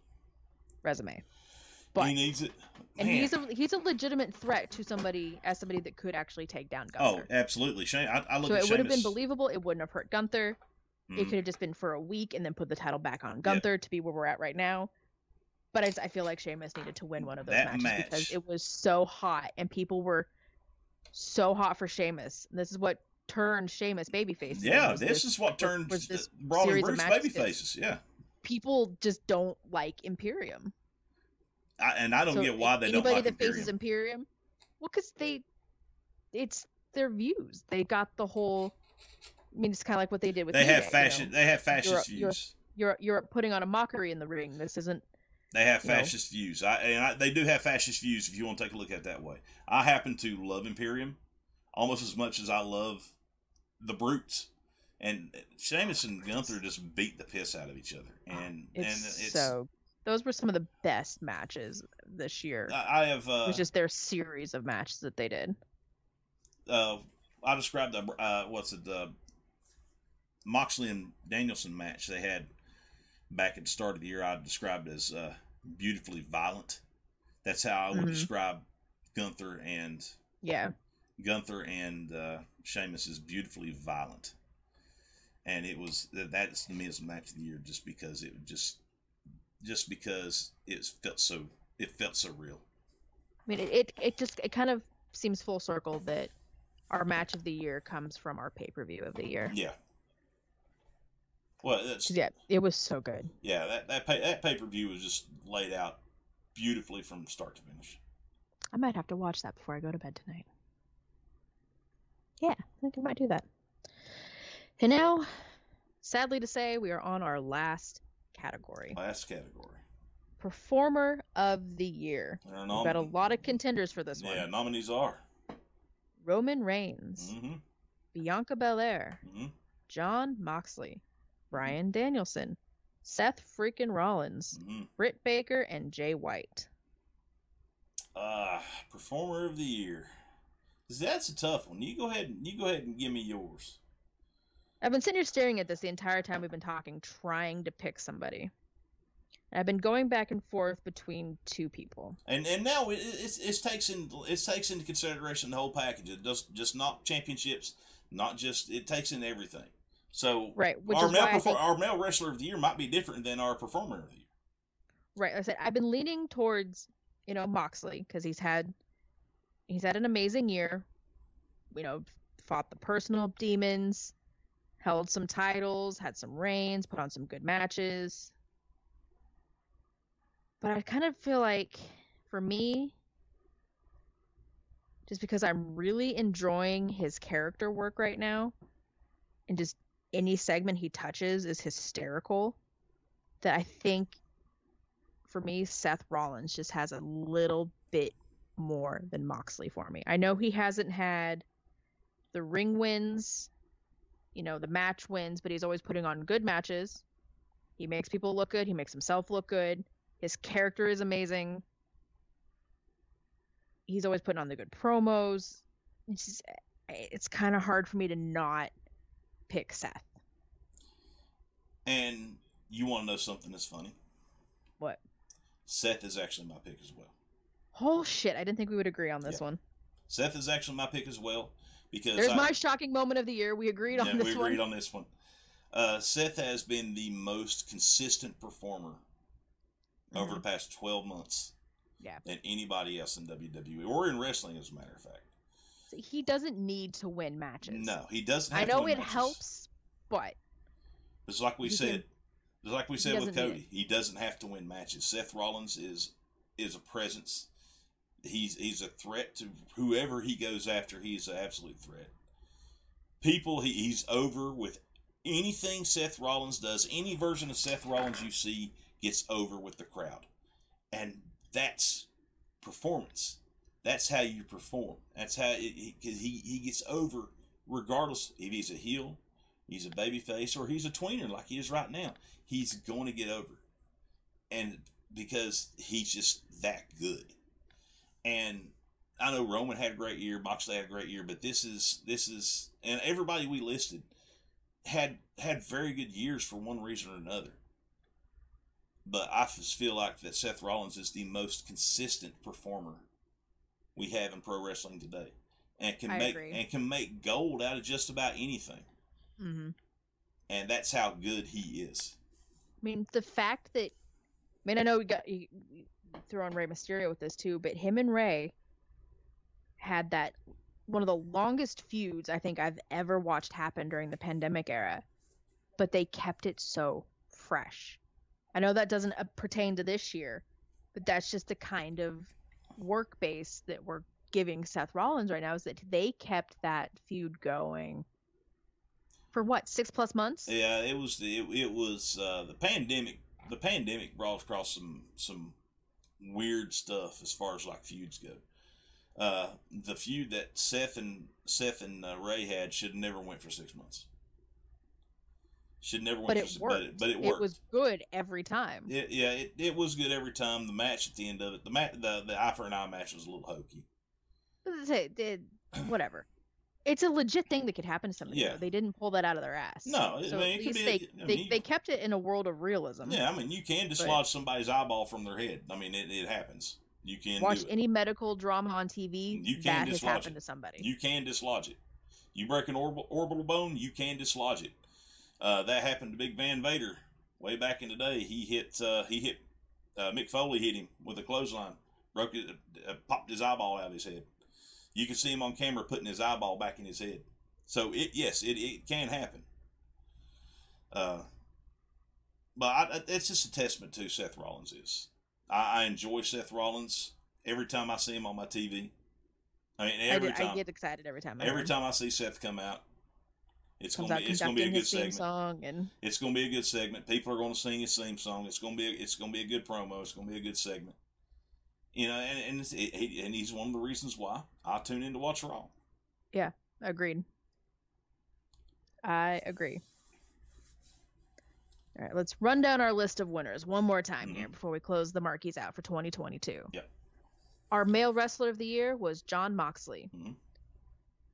Speaker 3: resume. But
Speaker 2: he needs it.
Speaker 3: and he's a he's a legitimate threat to somebody as somebody that could actually take down Gunther.
Speaker 2: oh, absolutely. Shane, I, I look
Speaker 3: so
Speaker 2: at
Speaker 3: it would have been believable. It wouldn't have hurt Gunther. It
Speaker 2: Mhm.
Speaker 3: could have just been for a week and then put the title back on Gunther to be where we're at right now. But I, I feel like Sheamus needed to win one of those
Speaker 2: That
Speaker 3: matches because it was so hot and people were so hot for Sheamus. This is what turned Sheamus babyface.
Speaker 2: Yeah,
Speaker 3: was
Speaker 2: this, is what turned
Speaker 3: was this
Speaker 2: Braun and Bruce
Speaker 3: matches
Speaker 2: baby
Speaker 3: that-
Speaker 2: faces. Yeah,
Speaker 3: people just don't like Imperium.
Speaker 2: I, and I don't
Speaker 3: So
Speaker 2: get why they don't
Speaker 3: anybody that
Speaker 2: Imperium.
Speaker 3: faces Imperium, well, because they, it's their views. They got the whole. I mean, it's kind of like what they did with.
Speaker 2: They have
Speaker 3: Day, you
Speaker 2: fashion.
Speaker 3: know?
Speaker 2: They have fascist
Speaker 3: you're-
Speaker 2: views.
Speaker 3: You're you're putting on a mockery in the ring. This isn't.
Speaker 2: They have
Speaker 3: you know.
Speaker 2: fascist views. I, and I, they do have fascist views if you want to take a look at it that way. I happen to love Imperium almost as much as I love the Brutes. And Sheamus and Gunther just beat the piss out of each other. And
Speaker 3: It's,
Speaker 2: and it's
Speaker 3: so. Those were some of the best matches this year.
Speaker 2: I, have
Speaker 3: it
Speaker 2: uh,
Speaker 3: was just their series of matches that they did.
Speaker 2: uh I described the uh what's it the Moxley and Danielson match they had back at the start of the year I described as uh beautifully violent. That's how I would
Speaker 3: Mhm.
Speaker 2: describe Gunther and
Speaker 3: Yeah,
Speaker 2: Gunther and uh, Sheamus is beautifully violent, and it was that's to me is match of the year just because it just just because it felt so it felt so real.
Speaker 3: I mean, it, it it just it kind of seems full circle that our match of the year comes from our pay per view of the year.
Speaker 2: Yeah. Well, that's
Speaker 3: Yeah, it was so good.
Speaker 2: yeah that that pay, that pay per view was just laid out beautifully from start to finish.
Speaker 3: I might have to watch that before I go to bed tonight. Yeah, I think I might do that. And now, sadly to say, we are on our last category
Speaker 2: Last category.
Speaker 3: Performer of the Year.
Speaker 2: There are
Speaker 3: We've got a lot of contenders for this
Speaker 2: yeah
Speaker 3: one Yeah,
Speaker 2: nominees are.
Speaker 3: Roman Reigns,
Speaker 2: Mm-hmm.
Speaker 3: Bianca Belair,
Speaker 2: Mm-hmm.
Speaker 3: Jon Moxley, Bryan Danielson, Seth freaking Rollins,
Speaker 2: Mm-hmm.
Speaker 3: Britt Baker, and Jay White.
Speaker 2: Uh, performer of the year. That's a tough one. You go ahead and you go ahead and give me yours.
Speaker 3: I've been sitting here staring at this the entire time we've been talking, trying to pick somebody. And I've been going back and forth between two people.
Speaker 2: And and now it it's, it takes in it takes into consideration the whole package. It does just not championships, not just it takes in everything. So
Speaker 3: Right,
Speaker 2: our male perfor-
Speaker 3: think,
Speaker 2: our male wrestler of the year might be different than our performer of the year.
Speaker 3: right, like I said I've been leaning towards, you know, Moxley because he's had he's had an amazing year. You know, fought the personal demons, held some titles, had some reigns, put on some good matches. But I kind of feel like for me just because I'm really enjoying his character work right now and just any segment he touches is hysterical that I think for me Seth Rollins just has a little bit more than Moxley for me. I know he hasn't had the ring wins, you know, the match wins, but he's always putting on good matches. He makes people look good, he makes himself look good. His character is amazing. He's always putting on the good promos. It's just, it's kind of hard for me to not pick Seth.
Speaker 2: And you want to know something that's funny?
Speaker 3: What?
Speaker 2: Seth is actually my pick as well.
Speaker 3: Oh shit! I didn't think we would agree on this
Speaker 2: Yeah.
Speaker 3: one.
Speaker 2: Seth is actually my pick as well because
Speaker 3: There's
Speaker 2: I,
Speaker 3: my shocking moment of the year. We agreed on
Speaker 2: yeah,
Speaker 3: this
Speaker 2: we
Speaker 3: one.
Speaker 2: agreed on this one. Uh, Seth has been the most consistent performer over
Speaker 3: Mhm.
Speaker 2: the past 12 months
Speaker 3: Yeah.
Speaker 2: than anybody else in WWE or in wrestling, as a matter of fact.
Speaker 3: So he doesn't need to win matches.
Speaker 2: No, he doesn't.
Speaker 3: I
Speaker 2: Have to
Speaker 3: know
Speaker 2: win
Speaker 3: it
Speaker 2: matches.
Speaker 3: helps, but
Speaker 2: It's like we said.
Speaker 3: can-
Speaker 2: It's like we said with Cody. He doesn't have to win matches. Seth Rollins is is a presence. He's he's a threat to whoever he goes after. He's an absolute threat. People, he, he's over with anything Seth Rollins does. Any version of Seth Rollins you see gets over with the crowd, and that's performance. That's how you perform. That's how it, he, he he gets over regardless if he's a heel, he's a baby face, or he's a tweener like he is right now. He's going to get over, and because he's just that good. And I know Roman had a great year, Moxley had a great year, but this is this is and everybody we listed had had very good years for one reason or another. But I just feel like that Seth Rollins is the most consistent performer we have in pro wrestling today, and can
Speaker 3: I
Speaker 2: make
Speaker 3: agree.
Speaker 2: and can make gold out of just about anything.
Speaker 3: hmm
Speaker 2: And that's how good he is.
Speaker 3: I mean, the fact that, I mean, I know we got you on Rey Mysterio with this too, but him and Rey had that one of the longest feuds I think I've ever watched happen during the pandemic era, but they kept it so fresh. I know that doesn't uh, pertain to this year, but that's just the kind of work base that we're giving Seth Rollins right now is that they kept that feud going for what six plus months.
Speaker 2: Yeah, it was the it, it was uh, the pandemic. The pandemic brought across some some weird stuff as far as like feuds go. Uh, the feud that Seth and Seth and uh, Rey had should never went for six months. Should never went
Speaker 3: but
Speaker 2: for
Speaker 3: it
Speaker 2: six,
Speaker 3: worked.
Speaker 2: but it, but it worked.
Speaker 3: was good every time.
Speaker 2: It, yeah, it, it was good every time. The match at the end of it, the ma- the the eye for an eye match was a little hokey.
Speaker 3: They- whatever. It's a legit thing that could happen to somebody.
Speaker 2: Yeah.
Speaker 3: though. They didn't pull that out of their ass.
Speaker 2: No, I
Speaker 3: so
Speaker 2: mean,
Speaker 3: at least
Speaker 2: be-
Speaker 3: they,
Speaker 2: I
Speaker 3: they,
Speaker 2: mean,
Speaker 3: they kept it in a world of realism.
Speaker 2: Yeah, I mean, you can dislodge somebody's eyeball from their head. I mean, it, it happens. You can
Speaker 3: Watch any medical drama on TV.
Speaker 2: You can
Speaker 3: that has
Speaker 2: dislodge
Speaker 3: happened
Speaker 2: it.
Speaker 3: to somebody.
Speaker 2: You can dislodge it. You break an orbital, orbital bone, you can dislodge it. Uh, that happened to Big Van Vader way back in the day. He hit uh, he hit uh, Mick Foley hit him with a clothesline, broke it, uh, popped his eyeball out of his head. You can see him on camera putting his eyeball back in his head. So it yes, it, it can happen. Uh, but I, it's just a testament to Seth Rollins is. I, I enjoy Seth Rollins every time I see him on my TV. I mean,
Speaker 3: I,
Speaker 2: every
Speaker 3: did-
Speaker 2: time.
Speaker 3: I get excited every time. I
Speaker 2: Every time I see Seth come out, it's gonna be it's gonna be a good segment.
Speaker 3: song, and
Speaker 2: It's gonna be a good segment. People are gonna sing his theme song. It's gonna be a, it's gonna be a good promo. It's gonna be a good segment. You know, and and, it's, it, and he's one of the reasons why I tune in to watch Raw.
Speaker 3: Yeah, agreed. I agree. All right, let's run down our list of winners one more time here
Speaker 2: Mhm.
Speaker 3: before we close the marquees out for 2022.
Speaker 2: Yep.
Speaker 3: Our male wrestler of the year was Jon Moxley.
Speaker 2: Mhm.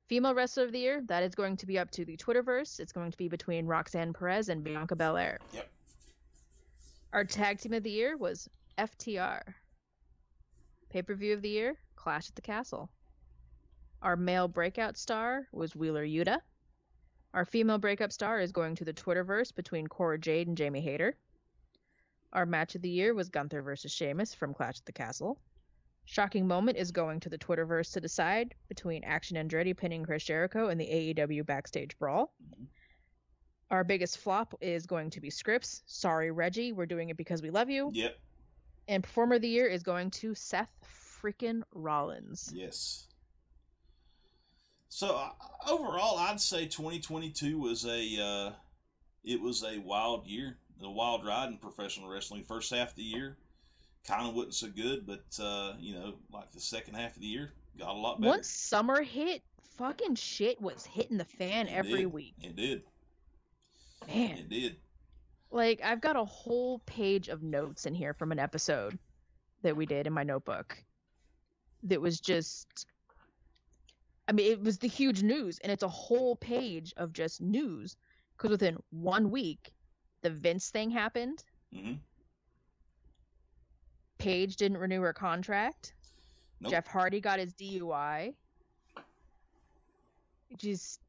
Speaker 3: Female wrestler of the year, that is going to be up to the Twitterverse. It's going to be between Roxanne Perez and Bianca Belair.
Speaker 2: Yep.
Speaker 3: Our tag team of the year was FTR. Pay per view of the year, Clash at the Castle. Our male breakout star was Wheeler Yuta. Our female breakup star is going to the Twitterverse between Cora Jade and Jamie Hayter. Our match of the year was Gunther versus Sheamus from Clash at the Castle. Shocking moment is going to the Twitterverse to decide between Action Andretti pinning Chris Jericho and the AEW backstage brawl. Our biggest flop is going to be Scrypts. Sorry, Reggie, we're doing it because we love you.
Speaker 2: Yep.
Speaker 3: And Performer of the Year is going to Seth freaking Rollins.
Speaker 2: Yes. So uh, overall, I'd say 2022 was a uh, it was a wild year, a wild ride in professional wrestling. First half of the year kind of wasn't so good, but uh, you know, like the second half of the year got a lot better.
Speaker 3: Once summer hit, fucking shit was hitting the fan
Speaker 2: It
Speaker 3: every
Speaker 2: did.
Speaker 3: week.
Speaker 2: It did.
Speaker 3: Man.
Speaker 2: It did.
Speaker 3: Like I've got a whole page of notes in here from an episode that we did in my notebook. That was just I mean, it was the huge news and it's a whole page of just news cuz within 1 week the Vince thing happened.
Speaker 2: hmm
Speaker 3: Paige didn't renew her contract.
Speaker 2: Nope.
Speaker 3: Jeff Hardy got his DUI. It just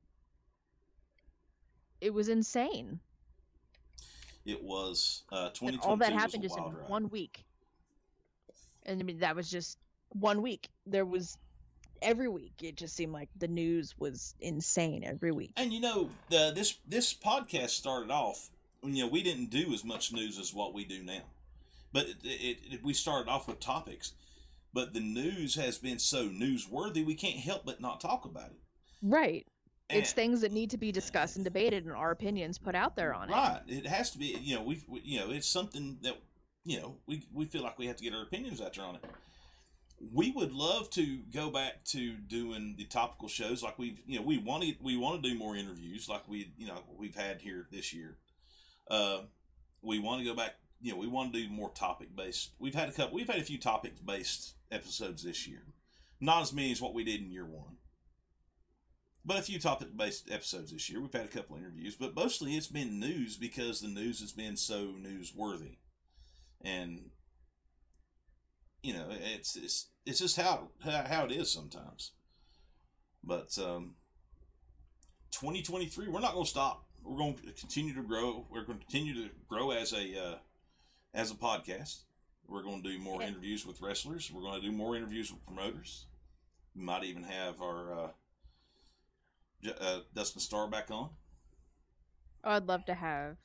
Speaker 3: it was insane.
Speaker 2: It was uh,
Speaker 3: And
Speaker 2: 2022
Speaker 3: all that happened just in
Speaker 2: ride.
Speaker 3: one week. And I mean, that was just one week. There was every week. It just seemed like the news was insane every week.
Speaker 2: And you know, the, this this podcast started off you know, we didn't do as much news as what we do now. But it, it, it, we started off with topics, but the news has been so newsworthy, we can't help but not talk about it.
Speaker 3: Right. It's things that need to be discussed and debated and our opinions put out there on it.
Speaker 2: Right. It has to be. You know, we, we you know, it's something that you know we we feel like we have to get our opinions out there on it. We would love to go back to doing the topical shows like we've you know we want to we want to do more interviews like we you know we've had here this year. Uh, we want to go back. You know, we want to do more topic based. We've had a couple. We've had a few topic based episodes this year. Not as many as what we did in year one but a few topic based episodes this year. We've had a couple interviews, but mostly it's been news because the news has been so newsworthy, and you know it's it's it's just how how, it is sometimes. But um, 2023, we're not going to stop. We're going to continue to grow. We're going to continue to grow as a uh, as a podcast. We're going to do more
Speaker 3: Yeah.
Speaker 2: interviews with wrestlers. We're going to do more interviews with promoters. We might even have our uh, uh, Dustin Starr back on.
Speaker 3: Oh, I'd love to have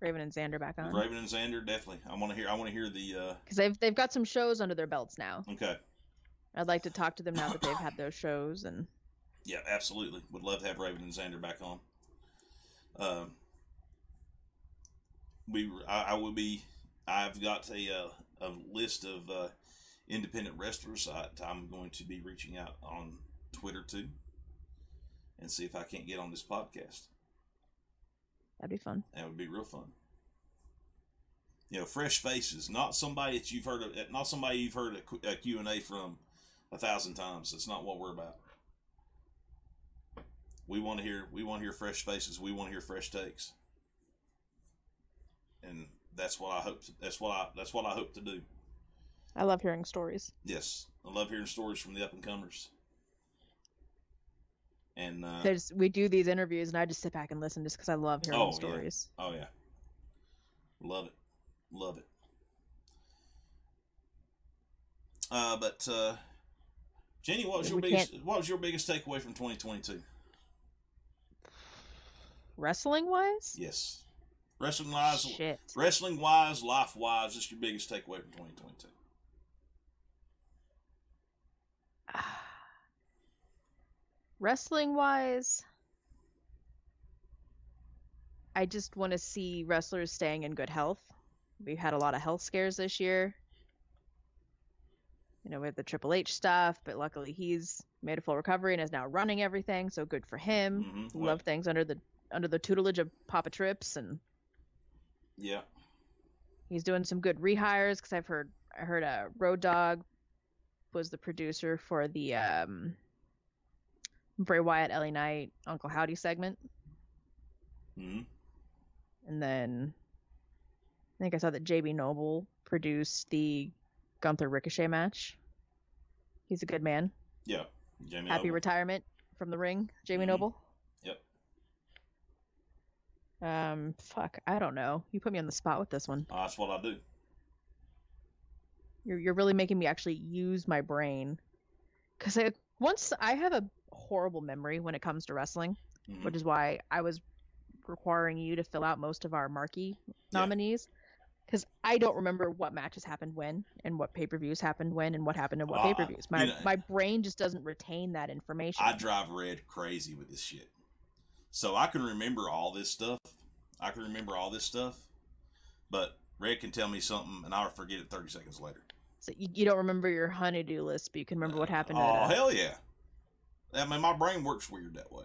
Speaker 3: Raven and Xander back on
Speaker 2: Raven and Xander, definitely. I want to hear. I want to hear the. Uh,
Speaker 3: because they've they've got some shows under their belts now.
Speaker 2: okay.
Speaker 3: I'd like to talk to them now that they've had those shows and
Speaker 2: Yeah, absolutely. Would love to have Raven and Xander back on. Um, we, I, I will be. I've got a uh, a list of uh, independent wrestlers. I, I'm going to be reaching out on Twitter too, and see if I can't get on this podcast.
Speaker 3: that'd be fun.
Speaker 2: That would be real fun. You know, fresh faces, not somebody that you've heard of, eh, not somebody you've heard a Q- a Q and A from a thousand times. That's not what we're about. We want to hear, we want to hear fresh faces. We want to hear fresh takes, and that's what I hope. To, that's what I. That's what I hope to do.
Speaker 3: I love hearing stories.
Speaker 2: Yes, I love hearing stories from the up and comers. And uh,
Speaker 3: There's we do these interviews and I just sit back and listen just because I love hearing
Speaker 2: Oh, yeah.
Speaker 3: stories.
Speaker 2: Oh yeah, love it, love it. Uh, but uh, Jenny, what was your
Speaker 3: We
Speaker 2: biggest? What was your biggest takeaway from 2022?
Speaker 3: Wrestling wise,
Speaker 2: Yes, wrestling wise,
Speaker 3: shit.
Speaker 2: wrestling wise, life wise. What's your biggest takeaway from 2022?
Speaker 3: Wrestling wise, I just want to see wrestlers staying in good health. We've had a lot of health scares this year. You know, with the Triple H stuff, but luckily he's made a full recovery and is now running everything, so good for him.
Speaker 2: Mhm.
Speaker 3: Love things under the under the tutelage of Papa Trips and
Speaker 2: Yeah,
Speaker 3: he's doing some good rehires because I've heard I heard uh, Road Dog was the producer for the um, Bray Wyatt, LA Knight, Uncle Howdy segment,
Speaker 2: hmm
Speaker 3: and then I think I saw that Jamie Noble produced the Gunther Ricochet match. He's a good man.
Speaker 2: yeah. Jamie
Speaker 3: Happy
Speaker 2: Noble.
Speaker 3: retirement from the ring, Jamie
Speaker 2: Mhm.
Speaker 3: Noble.
Speaker 2: Yep.
Speaker 3: Um, fuck, I don't know. You put me on the spot with this one.
Speaker 2: Oh, that's what I do.
Speaker 3: You're you're really making me actually use my brain, because I once I have a horrible memory when it comes to wrestling,
Speaker 2: Mhm.
Speaker 3: which is why I was requiring you to fill out most of our marquee
Speaker 2: Yeah.
Speaker 3: nominees, because I don't remember what matches happened when and what pay per views happened when and what happened in what
Speaker 2: Well, I-
Speaker 3: pay per views. My
Speaker 2: you know-
Speaker 3: my brain just doesn't retain that information.
Speaker 2: I drive Red crazy with this shit. So I can remember all this stuff. I can remember all this stuff, but Red can tell me something and I'll forget it 30 seconds later.
Speaker 3: so you, you don't remember your honeydew list, but you can remember what happened.
Speaker 2: Oh,
Speaker 3: uh,
Speaker 2: hell yeah. I mean, my brain works weird that way.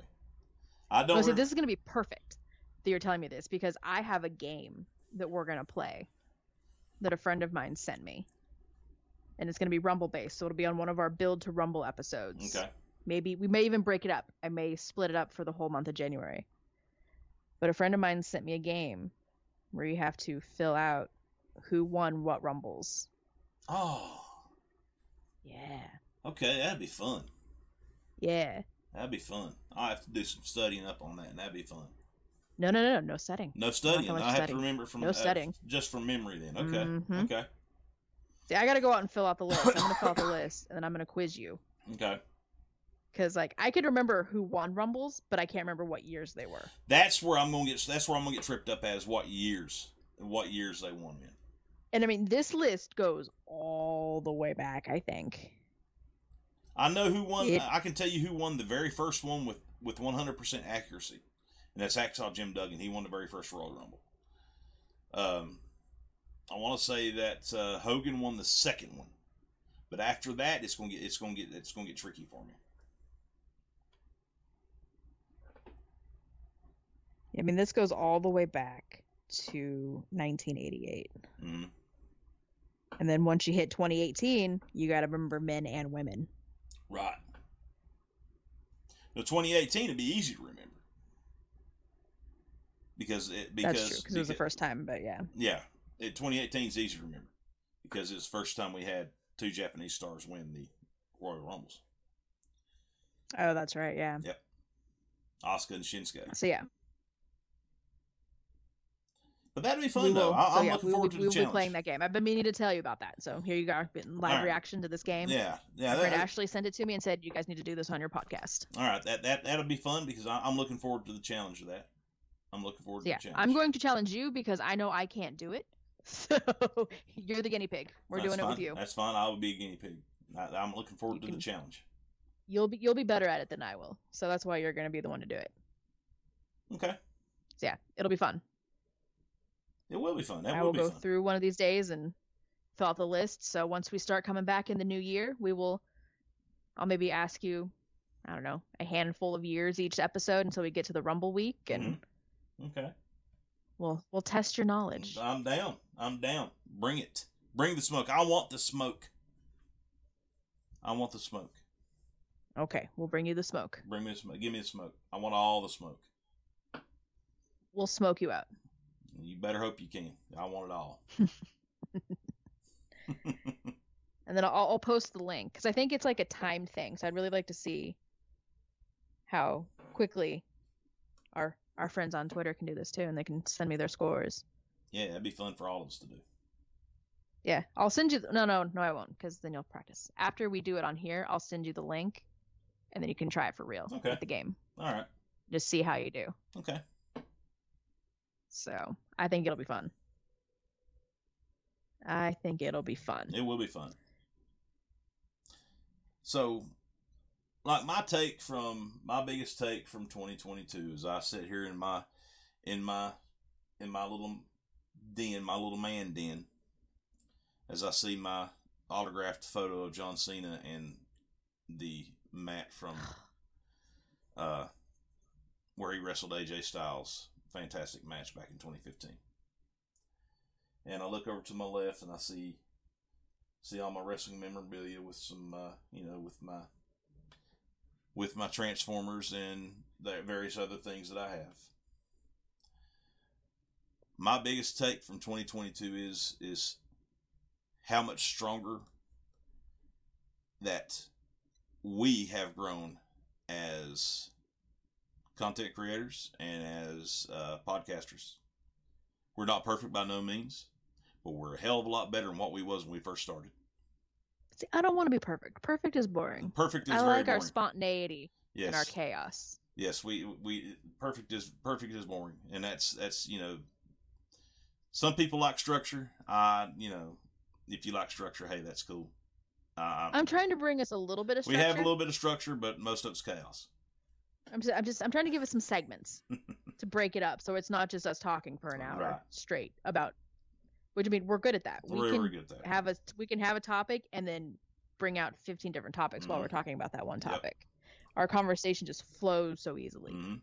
Speaker 2: I don't.
Speaker 3: Oh, see,
Speaker 2: rem-
Speaker 3: this is gonna be perfect that you're telling me this because I have a game that we're gonna play that a friend of mine sent me, and it's gonna be Rumble based, so it'll be on one of our Build to Rumble episodes.
Speaker 2: Okay.
Speaker 3: Maybe we may even break it up. I may split it up for the whole month of January. But a friend of mine sent me a game where you have to fill out who won what Rumbles.
Speaker 2: Oh,
Speaker 3: Yeah.
Speaker 2: okay. That'd be fun.
Speaker 3: Yeah.
Speaker 2: That'd be fun. I have to do some studying up on that, and that'd be fun.
Speaker 3: No, no, no, no, no setting.
Speaker 2: No studying. I have to remember from
Speaker 3: No
Speaker 2: uh,
Speaker 3: studying.
Speaker 2: just from memory. Then okay,
Speaker 3: Mhm.
Speaker 2: okay,
Speaker 3: See, I gotta go out and fill out the list. I'm gonna fill out the list, and then I'm gonna quiz you.
Speaker 2: okay.
Speaker 3: Because like I could remember who won Rumbles, but I can't remember what years they were.
Speaker 2: That's where I'm gonna get. That's where I'm gonna get tripped up as what years, what years they won in.
Speaker 3: And I mean, this list goes all the way back. I think.
Speaker 2: I know who won.
Speaker 3: It-
Speaker 2: I can tell you who won the very first one with with 100% accuracy, and that's Hacksaw Jim Duggan. He won the very first Royal Rumble. Um, I want to say that uh, Hogan won the second one, but after that, it's gonna get it's gonna get it's gonna get tricky for me.
Speaker 3: I mean, this goes all the way back to 1988.
Speaker 2: hmm
Speaker 3: And then once you hit 2018, you got to remember men and women.
Speaker 2: Right. The 2018 would be easy to remember because it because
Speaker 3: That's true because it was the first time, but yeah.
Speaker 2: Yeah, it, 2018 is easy to remember because it's the first time we had two Japanese stars win the Royal Rumbles,
Speaker 3: Oh, that's right. Yeah. Yep.
Speaker 2: Asuka and Shinsuke.
Speaker 3: So yeah,
Speaker 2: But that'd be
Speaker 3: we
Speaker 2: fun though.
Speaker 3: will. So
Speaker 2: I'm
Speaker 3: yeah,
Speaker 2: looking
Speaker 3: we
Speaker 2: forward
Speaker 3: be-
Speaker 2: to
Speaker 3: we
Speaker 2: the
Speaker 3: will be playing that game. I've been meaning to tell you about that. So here you go. Live
Speaker 2: Alright.
Speaker 3: reaction to this game.
Speaker 2: Yeah, yeah. That, that-
Speaker 3: Ashley sent it to me and said you guys need to do this on your podcast.
Speaker 2: all right, that that that'll be fun because I, I'm looking forward to the challenge of that. I'm looking forward
Speaker 3: So
Speaker 2: to
Speaker 3: yeah,
Speaker 2: the challenge.
Speaker 3: I'm going to challenge you because I know I can't do it. So you're the guinea pig. We're
Speaker 2: That's
Speaker 3: doing it with you.
Speaker 2: That's fine. I will be a guinea pig. I, I'm looking forward
Speaker 3: You
Speaker 2: to
Speaker 3: can-
Speaker 2: the challenge.
Speaker 3: You'll be you'll be better at it than I will. So that's why you're going to be the one to do it.
Speaker 2: Okay,
Speaker 3: So yeah, it'll be fun.
Speaker 2: It will be fun. That
Speaker 3: I
Speaker 2: will
Speaker 3: will go
Speaker 2: fun.
Speaker 3: through one of these days and fill out the list. So once we start coming back in the new year, we will. I'll maybe ask you, I don't know, a handful of years each episode until we get to the Rumble week, and
Speaker 2: Mhm. Okay,
Speaker 3: we'll we'll test your knowledge.
Speaker 2: I'm down. I'm down. Bring it. Bring the smoke. I want the smoke. I want the smoke.
Speaker 3: Okay, we'll bring you the smoke.
Speaker 2: Bring me the smoke. Give me the smoke. I want all the smoke.
Speaker 3: We'll smoke you out.
Speaker 2: You better hope you can. I want it all.
Speaker 3: and then I'll, I'll post the link because I think it's like a timed thing. So I'd really like to see how quickly our our friends on Twitter can do this too, and they can send me their scores.
Speaker 2: yeah, that'd be fun for all of us to do.
Speaker 3: Yeah, I'll send you. The, no, no, no, I won't because then you'll practice. After we do it on here, I'll send you the link, and then you can try it for real
Speaker 2: Okay.
Speaker 3: with the game.
Speaker 2: All right.
Speaker 3: Just see how you do.
Speaker 2: Okay.
Speaker 3: So I think it'll be fun. I think it'll be fun.
Speaker 2: It will be fun. So, like my take from my biggest take from 2022 is I sit here in my in my in my little den, my little man den, as I see my autographed photo of John Cena and the mat from uh where he wrestled AJ Styles. Fantastic match back in 2015. And I look over to my left and I see see all my wrestling memorabilia with some uh, you know with my with my transformers and the various other things that I have. My biggest take from 2022 is is how much stronger that we have grown as content creators and as uh, podcasters. We're not perfect by no means, but we're a hell of a lot better than what we was when we first started.
Speaker 3: See, I don't want to be perfect. Perfect is boring.
Speaker 2: Perfect is.
Speaker 3: I
Speaker 2: very
Speaker 3: like our spontaneity
Speaker 2: yes.
Speaker 3: and our chaos.
Speaker 2: Yes, we we perfect is perfect is boring, and that's that's you know, some people like structure. I you know, if you like structure, hey, that's cool. Uh,
Speaker 3: I'm trying to bring us a little bit of structure.
Speaker 2: we have a little bit of structure, but most of it's chaos.
Speaker 3: I'm just, I'm just, I'm trying to give us some segments to break it up, so it's not just us talking for an hour
Speaker 2: Right.
Speaker 3: straight about. Which I mean, we're good at that. We
Speaker 2: We're
Speaker 3: can
Speaker 2: very good at that.
Speaker 3: have a, we can have a topic and then bring out 15 different topics while
Speaker 2: Mhm.
Speaker 3: we're talking about that one
Speaker 2: Yep.
Speaker 3: topic. Our conversation just flows so easily.
Speaker 2: hmm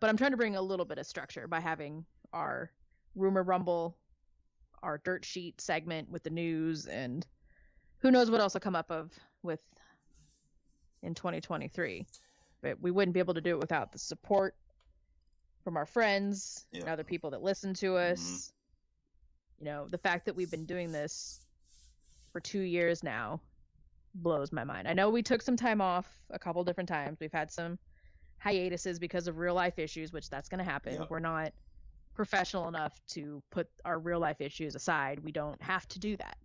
Speaker 3: But I'm trying to bring a little bit of structure by having our rumor rumble, our dirt sheet segment with the news, and who knows what else will come up of with in 2023. But we wouldn't be able to do it without the support from our friends and other people that listen to us. Mm-hmm. You know, the fact that we've been doing this for two years now blows my mind. I know we took some time off a couple different times. We've had some hiatuses because of real life issues, which that's going to happen.
Speaker 2: Yep.
Speaker 3: We're not professional enough to put our real life issues aside. We don't have to do that.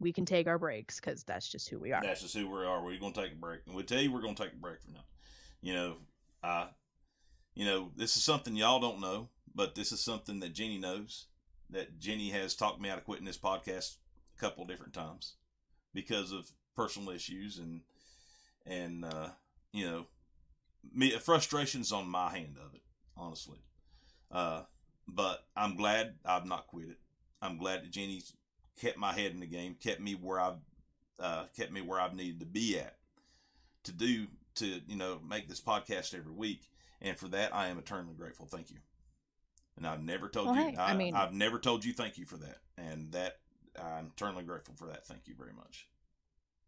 Speaker 3: we can take our breaks because that's just who we are.
Speaker 2: That's just who we are. We're gonna take a break, and we tell you we're gonna take a break from now. You know, I, you know, this is something y'all don't know, but this is something that Jenny knows. That Jenny has talked me out of quitting this podcast a couple different times because of personal issues and and uh, you know, me frustrations on my hand of it, honestly. Uh, but I'm glad I've not quit it. I'm glad that Jenny's kept my head in the game, kept me where I've uh, kept me where I've needed to be at to do to you know make this podcast every week, and for that I am eternally grateful. Thank you. And I've never told
Speaker 3: Well,
Speaker 2: you.
Speaker 3: hey,
Speaker 2: I,
Speaker 3: I mean-
Speaker 2: I've never told you thank you for that, and that I'm eternally grateful for that. Thank you very much.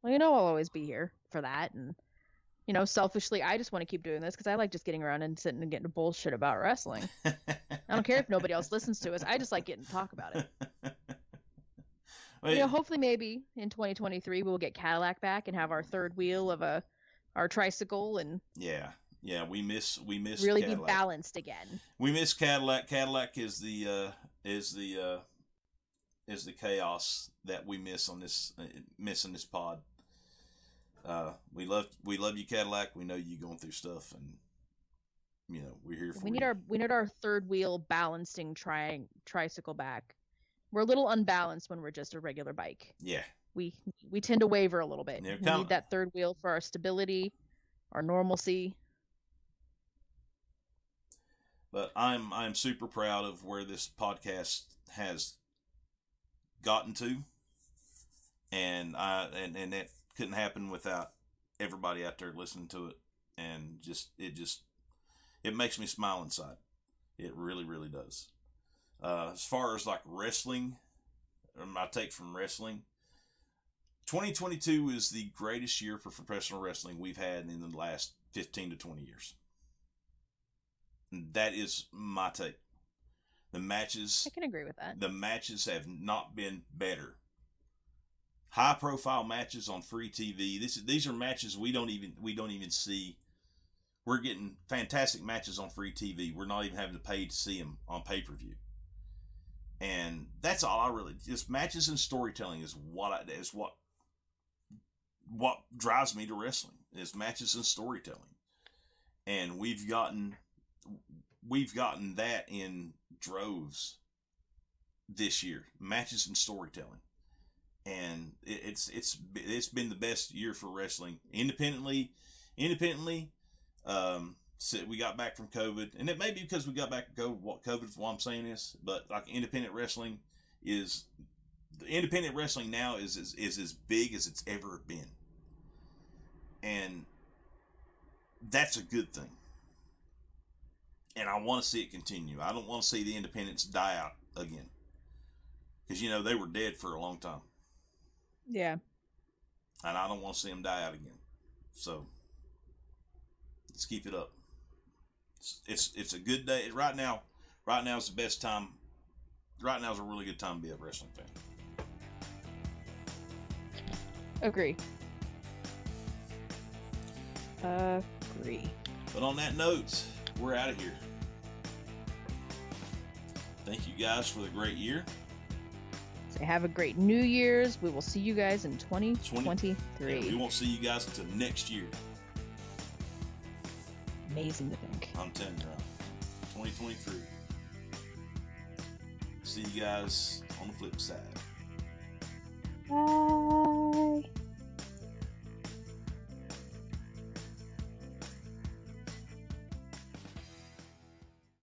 Speaker 3: Well, you know, I'll always be here for that. And, you know, selfishly, I just want to keep doing this because I like just getting around and sitting and getting bullshit about wrestling. I don't care if nobody else listens to us. I just like getting to talk about it.
Speaker 2: Well,
Speaker 3: You know, hopefully, maybe in 2023, we'll get Cadillac back and have our third wheel of a our tricycle and
Speaker 2: yeah, yeah, we miss we miss
Speaker 3: really
Speaker 2: Cadillac.
Speaker 3: be balanced again.
Speaker 2: We miss Cadillac. Cadillac is the uh, is the uh, is the chaos that we miss on this uh, miss in this pod. Uh, we love we love you, Cadillac. We know you going through stuff, and you know we're here for
Speaker 3: We need
Speaker 2: you.
Speaker 3: our we need our third wheel balancing tri- tricycle back. We're a little unbalanced when we're just a regular bike.
Speaker 2: yeah,
Speaker 3: We we tend to waver a little bit. We need that third wheel for our stability, our normalcy.
Speaker 2: but I'm I'm super proud of where this podcast has gotten to, and I and and that couldn't happen without everybody out there listening to it, and just it just it makes me smile inside. It really really does. Uh, as far as like wrestling, my take from wrestling. 2022 is the greatest year for professional wrestling we've had in the last 15 to 20 years. That is my take. The matches
Speaker 3: I can agree with that.
Speaker 2: the matches have not been better. High profile matches on free TV. This these are matches we don't even we don't even see. We're getting fantastic matches on free TV. We're not even having to pay to see them on pay per view. And that's all I really just matches and storytelling is what I, is what what drives me to wrestling is matches and storytelling. And we've gotten we've gotten that in droves this year matches and storytelling. And it, it's it's it's been the best year for wrestling independently independently um so we got back from covid. And it may be because we got back from covid what covid what i'm saying is but like independent wrestling is independent wrestling now is, is is as big as it's ever been and that's a good thing and I want to see it continue. I don't want to see the independents die out again, because you know they were dead for a long time,
Speaker 3: Yeah.
Speaker 2: and I don't want to see them die out again. So let's keep it up. It's it's, it's a good day right now. Right now is the best time. Right now is a really good time to be a wrestling fan.
Speaker 3: Agree. Agree.
Speaker 2: But on that note, we're out of here. Thank you guys for the great year.
Speaker 3: So have a great New Year's. We will see you guys in 2023.
Speaker 2: And we won't see you guys until next year.
Speaker 3: Amazing to think.
Speaker 2: I'm telling you, right? 2023. See you guys on the flip side.
Speaker 3: Bye.